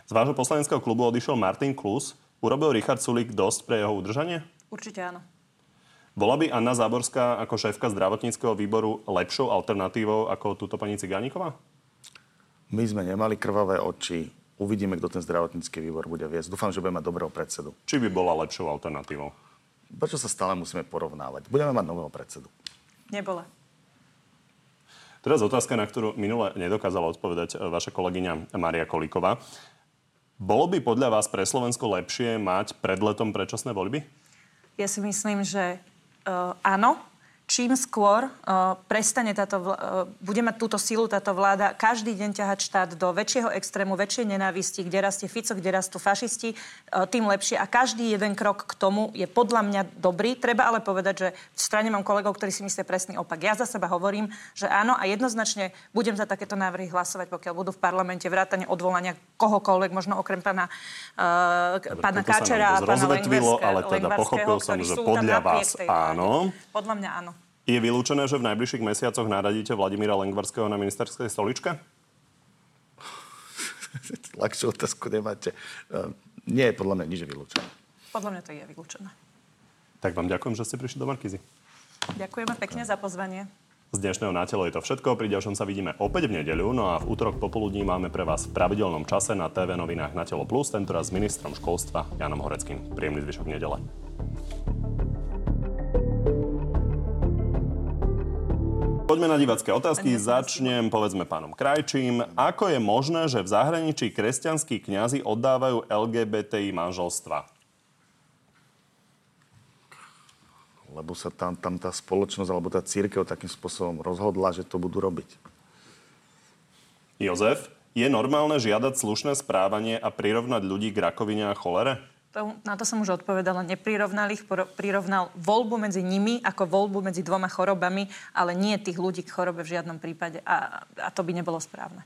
Z vášho poslaneckého klubu odišiel Martin Klus. Urobil Richard Sulik dosť pre jeho udržanie? Určite áno. Bola by Anna Záborská ako šéfka zdravotníckého výboru lepšou alternatívou ako túto pani Cigániková? My sme nemali krvavé oči. Uvidíme, kto ten zdravotnícky výbor bude viesť. Dúfam, že bude mať dobrého predsedu. Či by bola lepšou alternatívou? Prečo sa stále musíme porovnávať? Budeme mať nového predsedu. Nebola. Teraz otázka, na ktorú minule nedokázala odpovedať e, vaša kolegyňa Maria Kolíková. Bolo by podľa vás pre Slovensko lepšie mať pred letom predčasné voľby? Ja si myslím, že uh, áno. Čím skôr uh, prestane táto vl- uh, bude mať túto silu táto vláda každý deň ťahať štát do väčšieho extrému, väčšej nenávisti, kde rastie Fico, kde rastú fašisti, uh, tým lepšie. A každý jeden krok k tomu je podľa mňa dobrý. Treba ale povedať, že v strane mám kolegov, ktorí si myslia presný opak. Ja za seba hovorím, že áno a jednoznačne budem za takéto návrhy hlasovať, pokiaľ budú v parlamente vrátane odvolania kohokoľvek, možno okrem pána, uh, pána nám Káčera a pána zrozvetvilo, Lengvarské- ale teda Lengvarského, pochopil som, že podľa vás vláde. áno. Podľa mňa áno. Je vylúčené, že v najbližších mesiacoch naradíte Vladimíra Lengvarského na ministerskej stoličke? Ľahšiu otázku nemáte. Uh, nie je podľa mňa nič vylúčené. Podľa mňa to je vylúčené. Tak vám ďakujem, že ste prišli do Markizy. Ďakujeme pekne za pozvanie. Z dnešného na telo je to všetko. Pri ďalšom sa vidíme opäť v nedeľu. No a v útorok popoludní máme pre vás v pravidelnom čase na TV novinách na Telo Plus, tentoraz s ministrom školstva Janom Horeckým. Príjemný zvyšok nedele. Poďme na divacké otázky. Začnem, povedzme, pánom Krajčím. Ako je možné, že v zahraničí kresťanskí kňazi oddávajú LGBTI manželstva? Lebo sa tam, tam tá spoločnosť alebo tá církev takým spôsobom rozhodla, že to budú robiť. Jozef, je normálne žiadať slušné správanie a prirovnať ľudí k rakovine a cholere? To, na to som už odpovedala. Neprirovnal ich, prirovnal voľbu medzi nimi ako voľbu medzi dvoma chorobami, ale nie tých ľudí k chorobe v žiadnom prípade. A, a to by nebolo správne.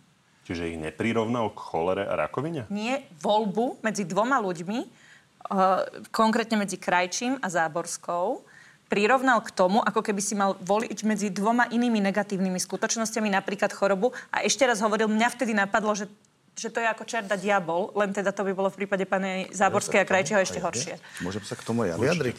Čiže ich neprirovnal k cholere a rakovine? Nie voľbu medzi dvoma ľuďmi, uh, konkrétne medzi Krajčím a Záborskou, prirovnal k tomu, ako keby si mal voliť medzi dvoma inými negatívnymi skutočnosťami, napríklad chorobu. A ešte raz hovoril, mňa vtedy napadlo, že že to je ako čerda diabol, len teda to by bolo v prípade pani Záborskej a Krajčího ešte horšie. Môžem sa k tomu ja vyjadriť?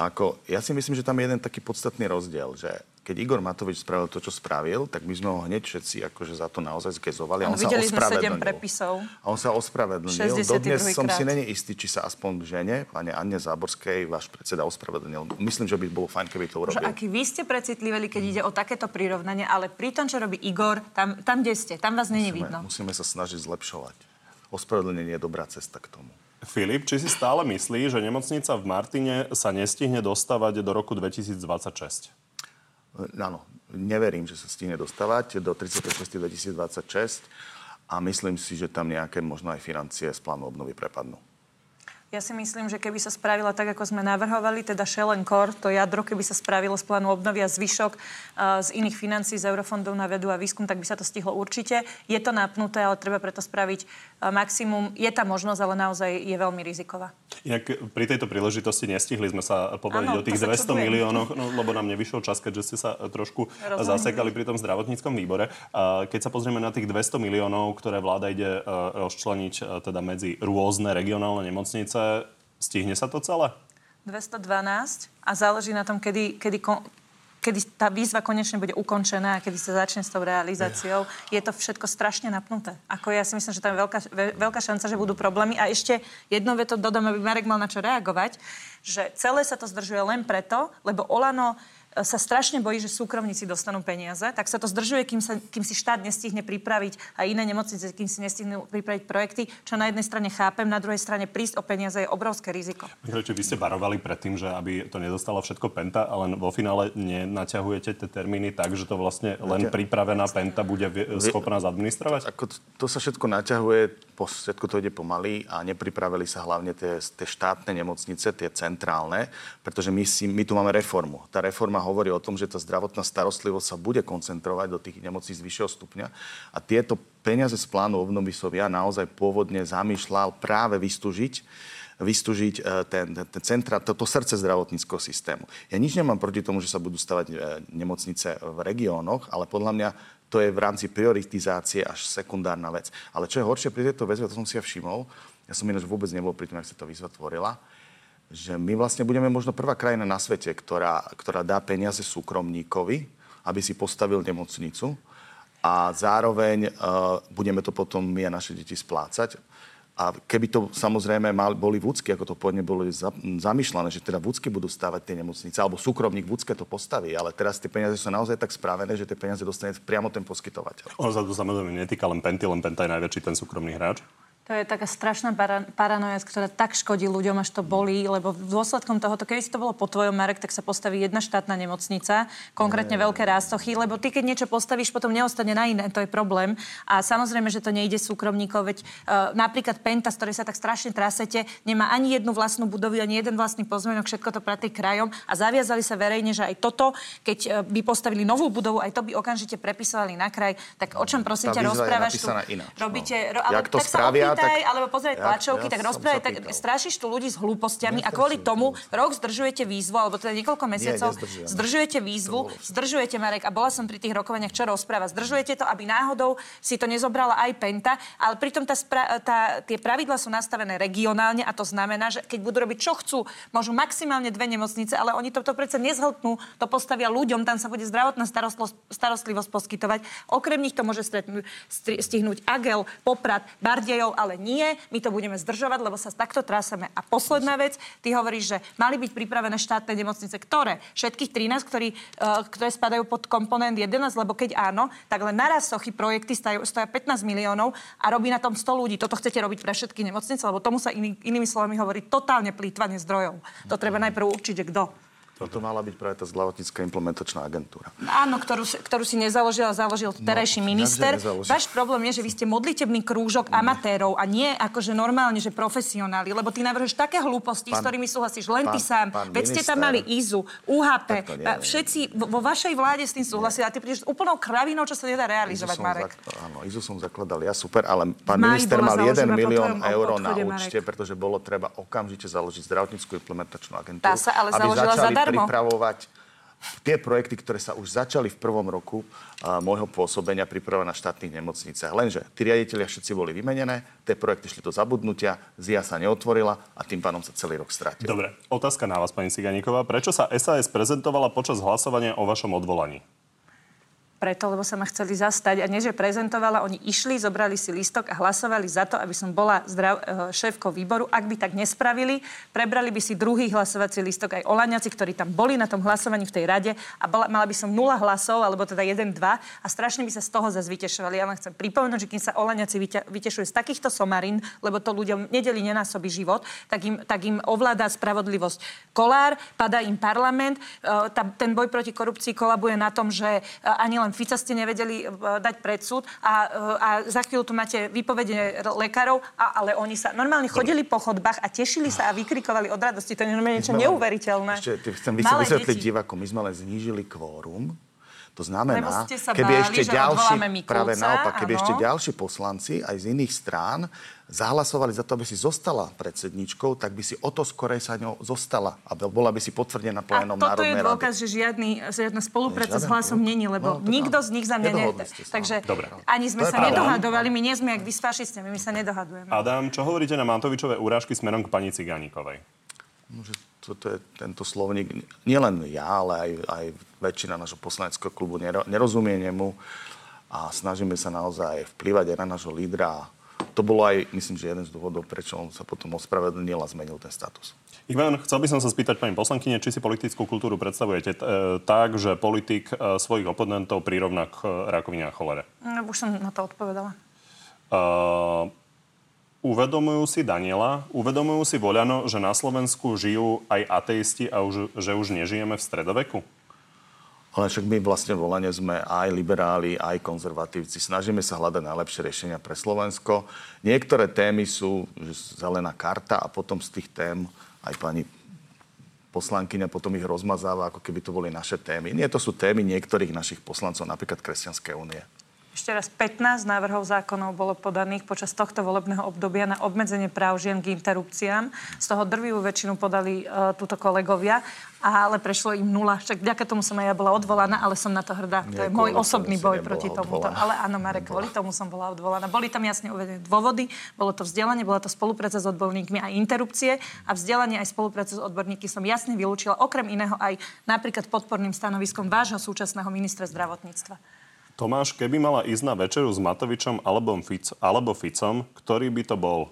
Ako, ja si myslím, že tam je jeden taký podstatný rozdiel, že keď Igor Matovič spravil to, čo spravil, tak my sme ho hneď všetci akože za to naozaj zgezovali. Ano, a on videli sa sme 7 prepisov. A on sa ospravedlnil. Dodnes som si není istý, či sa aspoň žene, pane Anne Záborskej, váš predseda ospravedlnil. Myslím, že by bolo fajn, keby to urobil. Že aký vy ste precitliveli, keď ide o takéto prirovnanie, ale pri tom, čo robí Igor, tam, tam kde ste, tam vás není vidno. Musíme sa snažiť zlepšovať. Ospravedlnenie je dobrá cesta k tomu. Filip, či si stále myslí, že nemocnica v Martine sa nestihne dostávať do roku 2026? Áno, neverím, že sa stihne dostávať do 36. 2026 a myslím si, že tam nejaké možno aj financie z plánu obnovy prepadnú. Ja si myslím, že keby sa spravila tak, ako sme navrhovali, teda Shell Core, to jadro, keby sa spravilo z plánu obnovia zvyšok uh, z iných financí, z eurofondov na vedu a výskum, tak by sa to stihlo určite. Je to napnuté, ale treba preto spraviť uh, maximum. Je tá možnosť, ale naozaj je veľmi riziková. Inak pri tejto príležitosti nestihli sme sa povedať o tých 200 miliónoch, no, lebo nám nevyšiel čas, keďže ste sa trošku Rozumiem. zasekali pri tom zdravotníckom výbore. Uh, keď sa pozrieme na tých 200 miliónov, ktoré vláda ide rozčleniť teda medzi rôzne regionálne nemocnice, stihne sa to celé? 212 a záleží na tom, kedy, kedy, kedy tá výzva konečne bude ukončená a kedy sa začne s tou realizáciou. Je to všetko strašne napnuté. Ako ja si myslím, že tam je veľká, veľká šanca, že budú problémy. A ešte jedno veto dodám, aby Marek mal na čo reagovať, že celé sa to zdržuje len preto, lebo Olano sa strašne bojí, že súkromníci dostanú peniaze, tak sa to zdržuje, kým, sa, kým si štát nestihne pripraviť a iné nemocnice, kým si nestihnú pripraviť projekty, čo na jednej strane chápem, na druhej strane prísť o peniaze je obrovské riziko. Čiže vy ste varovali pred tým, že aby to nedostalo všetko penta, ale vo finále nenaťahujete tie termíny tak, že to vlastne len pripravená penta bude schopná zadministrovať? Ako to, to sa všetko naťahuje, všetko to ide pomaly a nepripravili sa hlavne tie, tie štátne nemocnice, tie centrálne, pretože my, si, my tu máme reformu. Tá reforma hovorí o tom, že tá zdravotná starostlivosť sa bude koncentrovať do tých nemocníc vyššieho stupňa a tieto peniaze z plánu obnovy som ja naozaj pôvodne zamýšľal práve vystúžiť vystúžiť e, ten, ten, centra, to, to srdce zdravotníckého systému. Ja nič nemám proti tomu, že sa budú stavať e, nemocnice v regiónoch, ale podľa mňa to je v rámci prioritizácie až sekundárna vec. Ale čo je horšie pri tejto väzbe, to som si ja všimol, ja som ináč vôbec nebol pri tom, ak sa to výzva tvorila, že my vlastne budeme možno prvá krajina na svete, ktorá, ktorá dá peniaze súkromníkovi, aby si postavil nemocnicu a zároveň uh, budeme to potom my a naše deti splácať. A keby to samozrejme mal, boli vúcky, ako to pôvodne bolo za, zamýšľané, že teda vúcky budú stávať tie nemocnice, alebo súkromník vúcké to postaví, ale teraz tie peniaze sú naozaj tak správené, že tie peniaze dostane priamo ten poskytovateľ. Ono sa to samozrejme netýka len Penty, len Penta je najväčší ten súkromný hráč. To je taká strašná para, paranoja, ktorá tak škodí ľuďom, až to bolí, lebo dôsledkom tohoto, keby si to bolo po tvojom, Marek, tak sa postaví jedna štátna nemocnica, konkrétne veľké rásochy, lebo ty, keď niečo postavíš, potom neostane na iné, to je problém. A samozrejme, že to nejde súkromníkov, veď uh, napríklad Penta, z ktorej sa tak strašne trasete, nemá ani jednu vlastnú budovu, ani jeden vlastný pozmeňok, všetko to platí krajom a zaviazali sa verejne, že aj toto, keď uh, by postavili novú budovu, aj to by okamžite prepisovali na kraj. Tak o čom prosím ťa rozprávaš tu? Ináč, Robíte, no. ro, ale, Jak to tak spravia, tak... alebo ja, tlačovky, ja tak rozprávať, tak strašíš tu ľudí s hlúpostiami a kvôli tomu rok zdržujete výzvu, alebo teda niekoľko mesiacov Nie, zdržujete výzvu, zdržujete Marek a bola som pri tých rokovaniach, čo rozpráva. Zdržujete to, aby náhodou si to nezobrala aj Penta, ale pritom tá, tá, tie pravidla sú nastavené regionálne a to znamená, že keď budú robiť čo chcú, môžu maximálne dve nemocnice, ale oni to, to predsa nezhltnú, to postavia ľuďom, tam sa bude zdravotná starostlivosť poskytovať. Okrem nich to môže stretnúť, stihnúť Agel, Poprad, Bardejov, ale nie my to budeme zdržovať, lebo sa takto traseme. A posledná vec, ty hovoríš, že mali byť pripravené štátne nemocnice. Ktoré? Všetkých 13, ktorí, uh, ktoré spadajú pod komponent 11, lebo keď áno, tak len naraz sochy projekty stajú, stoja 15 miliónov a robí na tom 100 ľudí. Toto chcete robiť pre všetky nemocnice, lebo tomu sa iný, inými slovami hovorí totálne plýtvanie zdrojov. To treba najprv určiť, kto. Toto mala byť práve tá zdravotnícká implementačná agentúra. Áno, ktorú, ktorú si nezaložil a založil no, terajší minister. Váš problém je, že vy ste modlitebný krúžok nie. amatérov a nie akože normálne, že profesionáli, lebo ty navrhuješ také hlúposti, pán, s ktorými súhlasíš len pán, ty sám. Pán Veď ste tam mali IZU, UHP, všetci vo vašej vláde s tým súhlasili a ty prídeš úplnou kravinou, čo sa nedá realizovať, Marek. Zak- áno, IZU som zakladal ja, super, ale pán Maj minister mal 1 milión eur na účte, pretože bolo treba okamžite založiť zdravotníckú implementačnú agentúru. Tá sa ale založila zadarmo Pripravovať tie projekty, ktoré sa už začali v prvom roku uh, môjho pôsobenia pripravovať na štátnych nemocniciach. Lenže tí riaditeľia všetci boli vymenené, tie projekty šli do zabudnutia, ZIA sa neotvorila a tým pádom sa celý rok stratil. Dobre, otázka na vás, pani Ciganíková. Prečo sa SAS prezentovala počas hlasovania o vašom odvolaní? Preto, lebo sa ma chceli zastať. A nie, že prezentovala, oni išli, zobrali si listok a hlasovali za to, aby som bola zdrav, eh, šéfkou výboru. Ak by tak nespravili, prebrali by si druhý hlasovací listok aj Olaňaci, ktorí tam boli na tom hlasovaní v tej rade a bola, mala by som nula hlasov, alebo teda 1-2 a strašne by sa z toho zase vytešovali. Ja len chcem pripomenúť, že kým sa Olaňaci vytešujú z takýchto somarín, lebo to ľuďom nedeli nenásobí život, tak im, tak im ovláda spravodlivosť Kolár, padá im parlament, eh, tá, ten boj proti korupcii kolabuje na tom, že eh, ani len Fica ste nevedeli e, dať pred súd a, e, a za chvíľu tu máte vypovede lekárov, a, ale oni sa normálne chodili po chodbách a tešili sa a vykrikovali od radosti. To je niečo neuveriteľné. Ešte chcem vysvetliť divákom, my sme len znížili kvórum to znamená, keby báli, ešte ďalší, práve naopak, keby ešte ďalší poslanci aj z iných strán zahlasovali za to, aby si zostala predsedničkou, tak by si o to skorej sa ňou zostala a bola by si potvrdená plénom a toto Národnej je dôkaz, že žiadny, žiadna spolupráca s hlasom není, lebo no, nikto z nich za mňa... Ne... Takže Dobre. ani sme sa nedohadovali, my nie sme jak vy s fašistami, my sa nedohadujeme. Adam, čo hovoríte na Mantovičové úrážky smerom k pani Cigánikovej? No, že toto je tento slovník, nielen ja, ale aj, aj väčšina nášho poslaneckého klubu nerozumie nemu a snažíme sa naozaj vplývať aj na nášho lídra. To bolo aj, myslím, že jeden z dôvodov, prečo on sa potom ospravedlnil a zmenil ten status. Ivan, chcel by som sa spýtať pani poslankyne, či si politickú kultúru predstavujete t- e, tak, že politik e, svojich oponentov prirovná k e, rakovine a cholere? No, už som na to odpovedala. Uh, Uvedomujú si Daniela, uvedomujú si Voľano, že na Slovensku žijú aj ateisti a už, že už nežijeme v stredoveku? Ale však my vlastne volanie sme aj liberáli, aj konzervatívci. Snažíme sa hľadať najlepšie riešenia pre Slovensko. Niektoré témy sú zelená karta a potom z tých tém aj pani poslankyňa potom ich rozmazáva, ako keby to boli naše témy. Nie, to sú témy niektorých našich poslancov, napríklad Kresťanskej únie. Ešte raz, 15 návrhov zákonov bolo podaných počas tohto volebného obdobia na obmedzenie práv žien k interrupciám. Z toho drvivú väčšinu podali uh, túto kolegovia, ale prešlo im nula. Však vďaka tomu som aj ja bola odvolaná, ale som na to hrdá. Nie, to je môj osobný boj proti tomuto. Ale áno, Marek, kvôli tomu som bola odvolaná. Boli tam jasne uvedené dôvody, bolo to vzdelanie, bola to spolupráca s odborníkmi a interrupcie a vzdelanie aj spolupráca s odborníkmi som jasne vylúčila, okrem iného aj napríklad podporným stanoviskom vášho súčasného ministra zdravotníctva. Tomáš, keby mala ísť na večeru s Matovičom alebo, Fic, alebo Ficom, ktorý by to bol?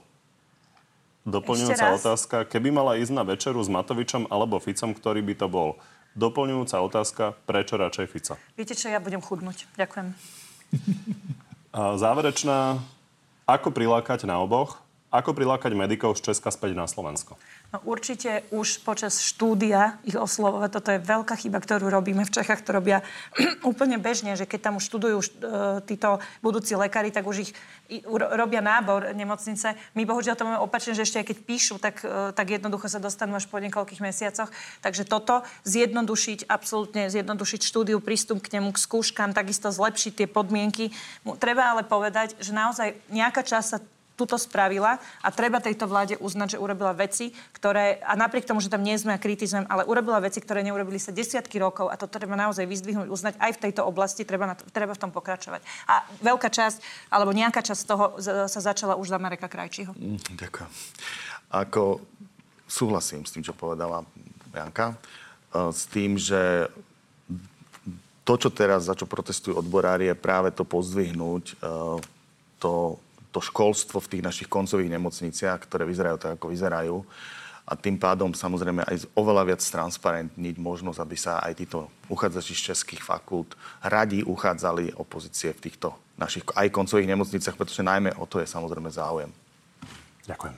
Doplňujúca otázka. Keby mala ísť na večeru s Matovičom alebo Ficom, ktorý by to bol? Doplňujúca otázka, prečo radšej Fica? Viete čo, ja budem chudnúť. Ďakujem. A záverečná, ako prilákať na oboch? Ako prilákať medikov z Česka späť na Slovensko? No určite už počas štúdia ich oslovovať. Toto je veľká chyba, ktorú robíme v Čechách. To robia úplne bežne, že keď tam už študujú uh, títo budúci lekári, tak už ich robia nábor nemocnice. My bohužiaľ to máme opačne, že ešte aj keď píšu, tak, uh, tak jednoducho sa dostanú až po niekoľkých mesiacoch. Takže toto zjednodušiť, absolútne zjednodušiť štúdiu, prístup k nemu, k skúškam, takisto zlepšiť tie podmienky. Treba ale povedať, že naozaj nejaká časť sa túto spravila a treba tejto vláde uznať, že urobila veci, ktoré, a napriek tomu, že tam nie sme a kritizujem, ale urobila veci, ktoré neurobili sa desiatky rokov a to treba naozaj vyzdvihnúť, uznať aj v tejto oblasti, treba, na to, treba v tom pokračovať. A veľká časť, alebo nejaká časť toho sa začala už za Mareka Krajčího. Mm, ďakujem. Ako súhlasím s tým, čo povedala Janka, e, s tým, že to, čo teraz, za čo protestujú odborári, je práve to pozdvihnúť, e, to to školstvo v tých našich koncových nemocniciach, ktoré vyzerajú tak, ako vyzerajú. A tým pádom samozrejme aj oveľa viac transparentniť možnosť, aby sa aj títo uchádzači z českých fakult radi uchádzali o pozície v týchto našich aj koncových nemocniciach, pretože najmä o to je samozrejme záujem. Ďakujem.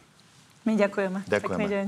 My ďakujeme. Ďakujeme. Pekný deň.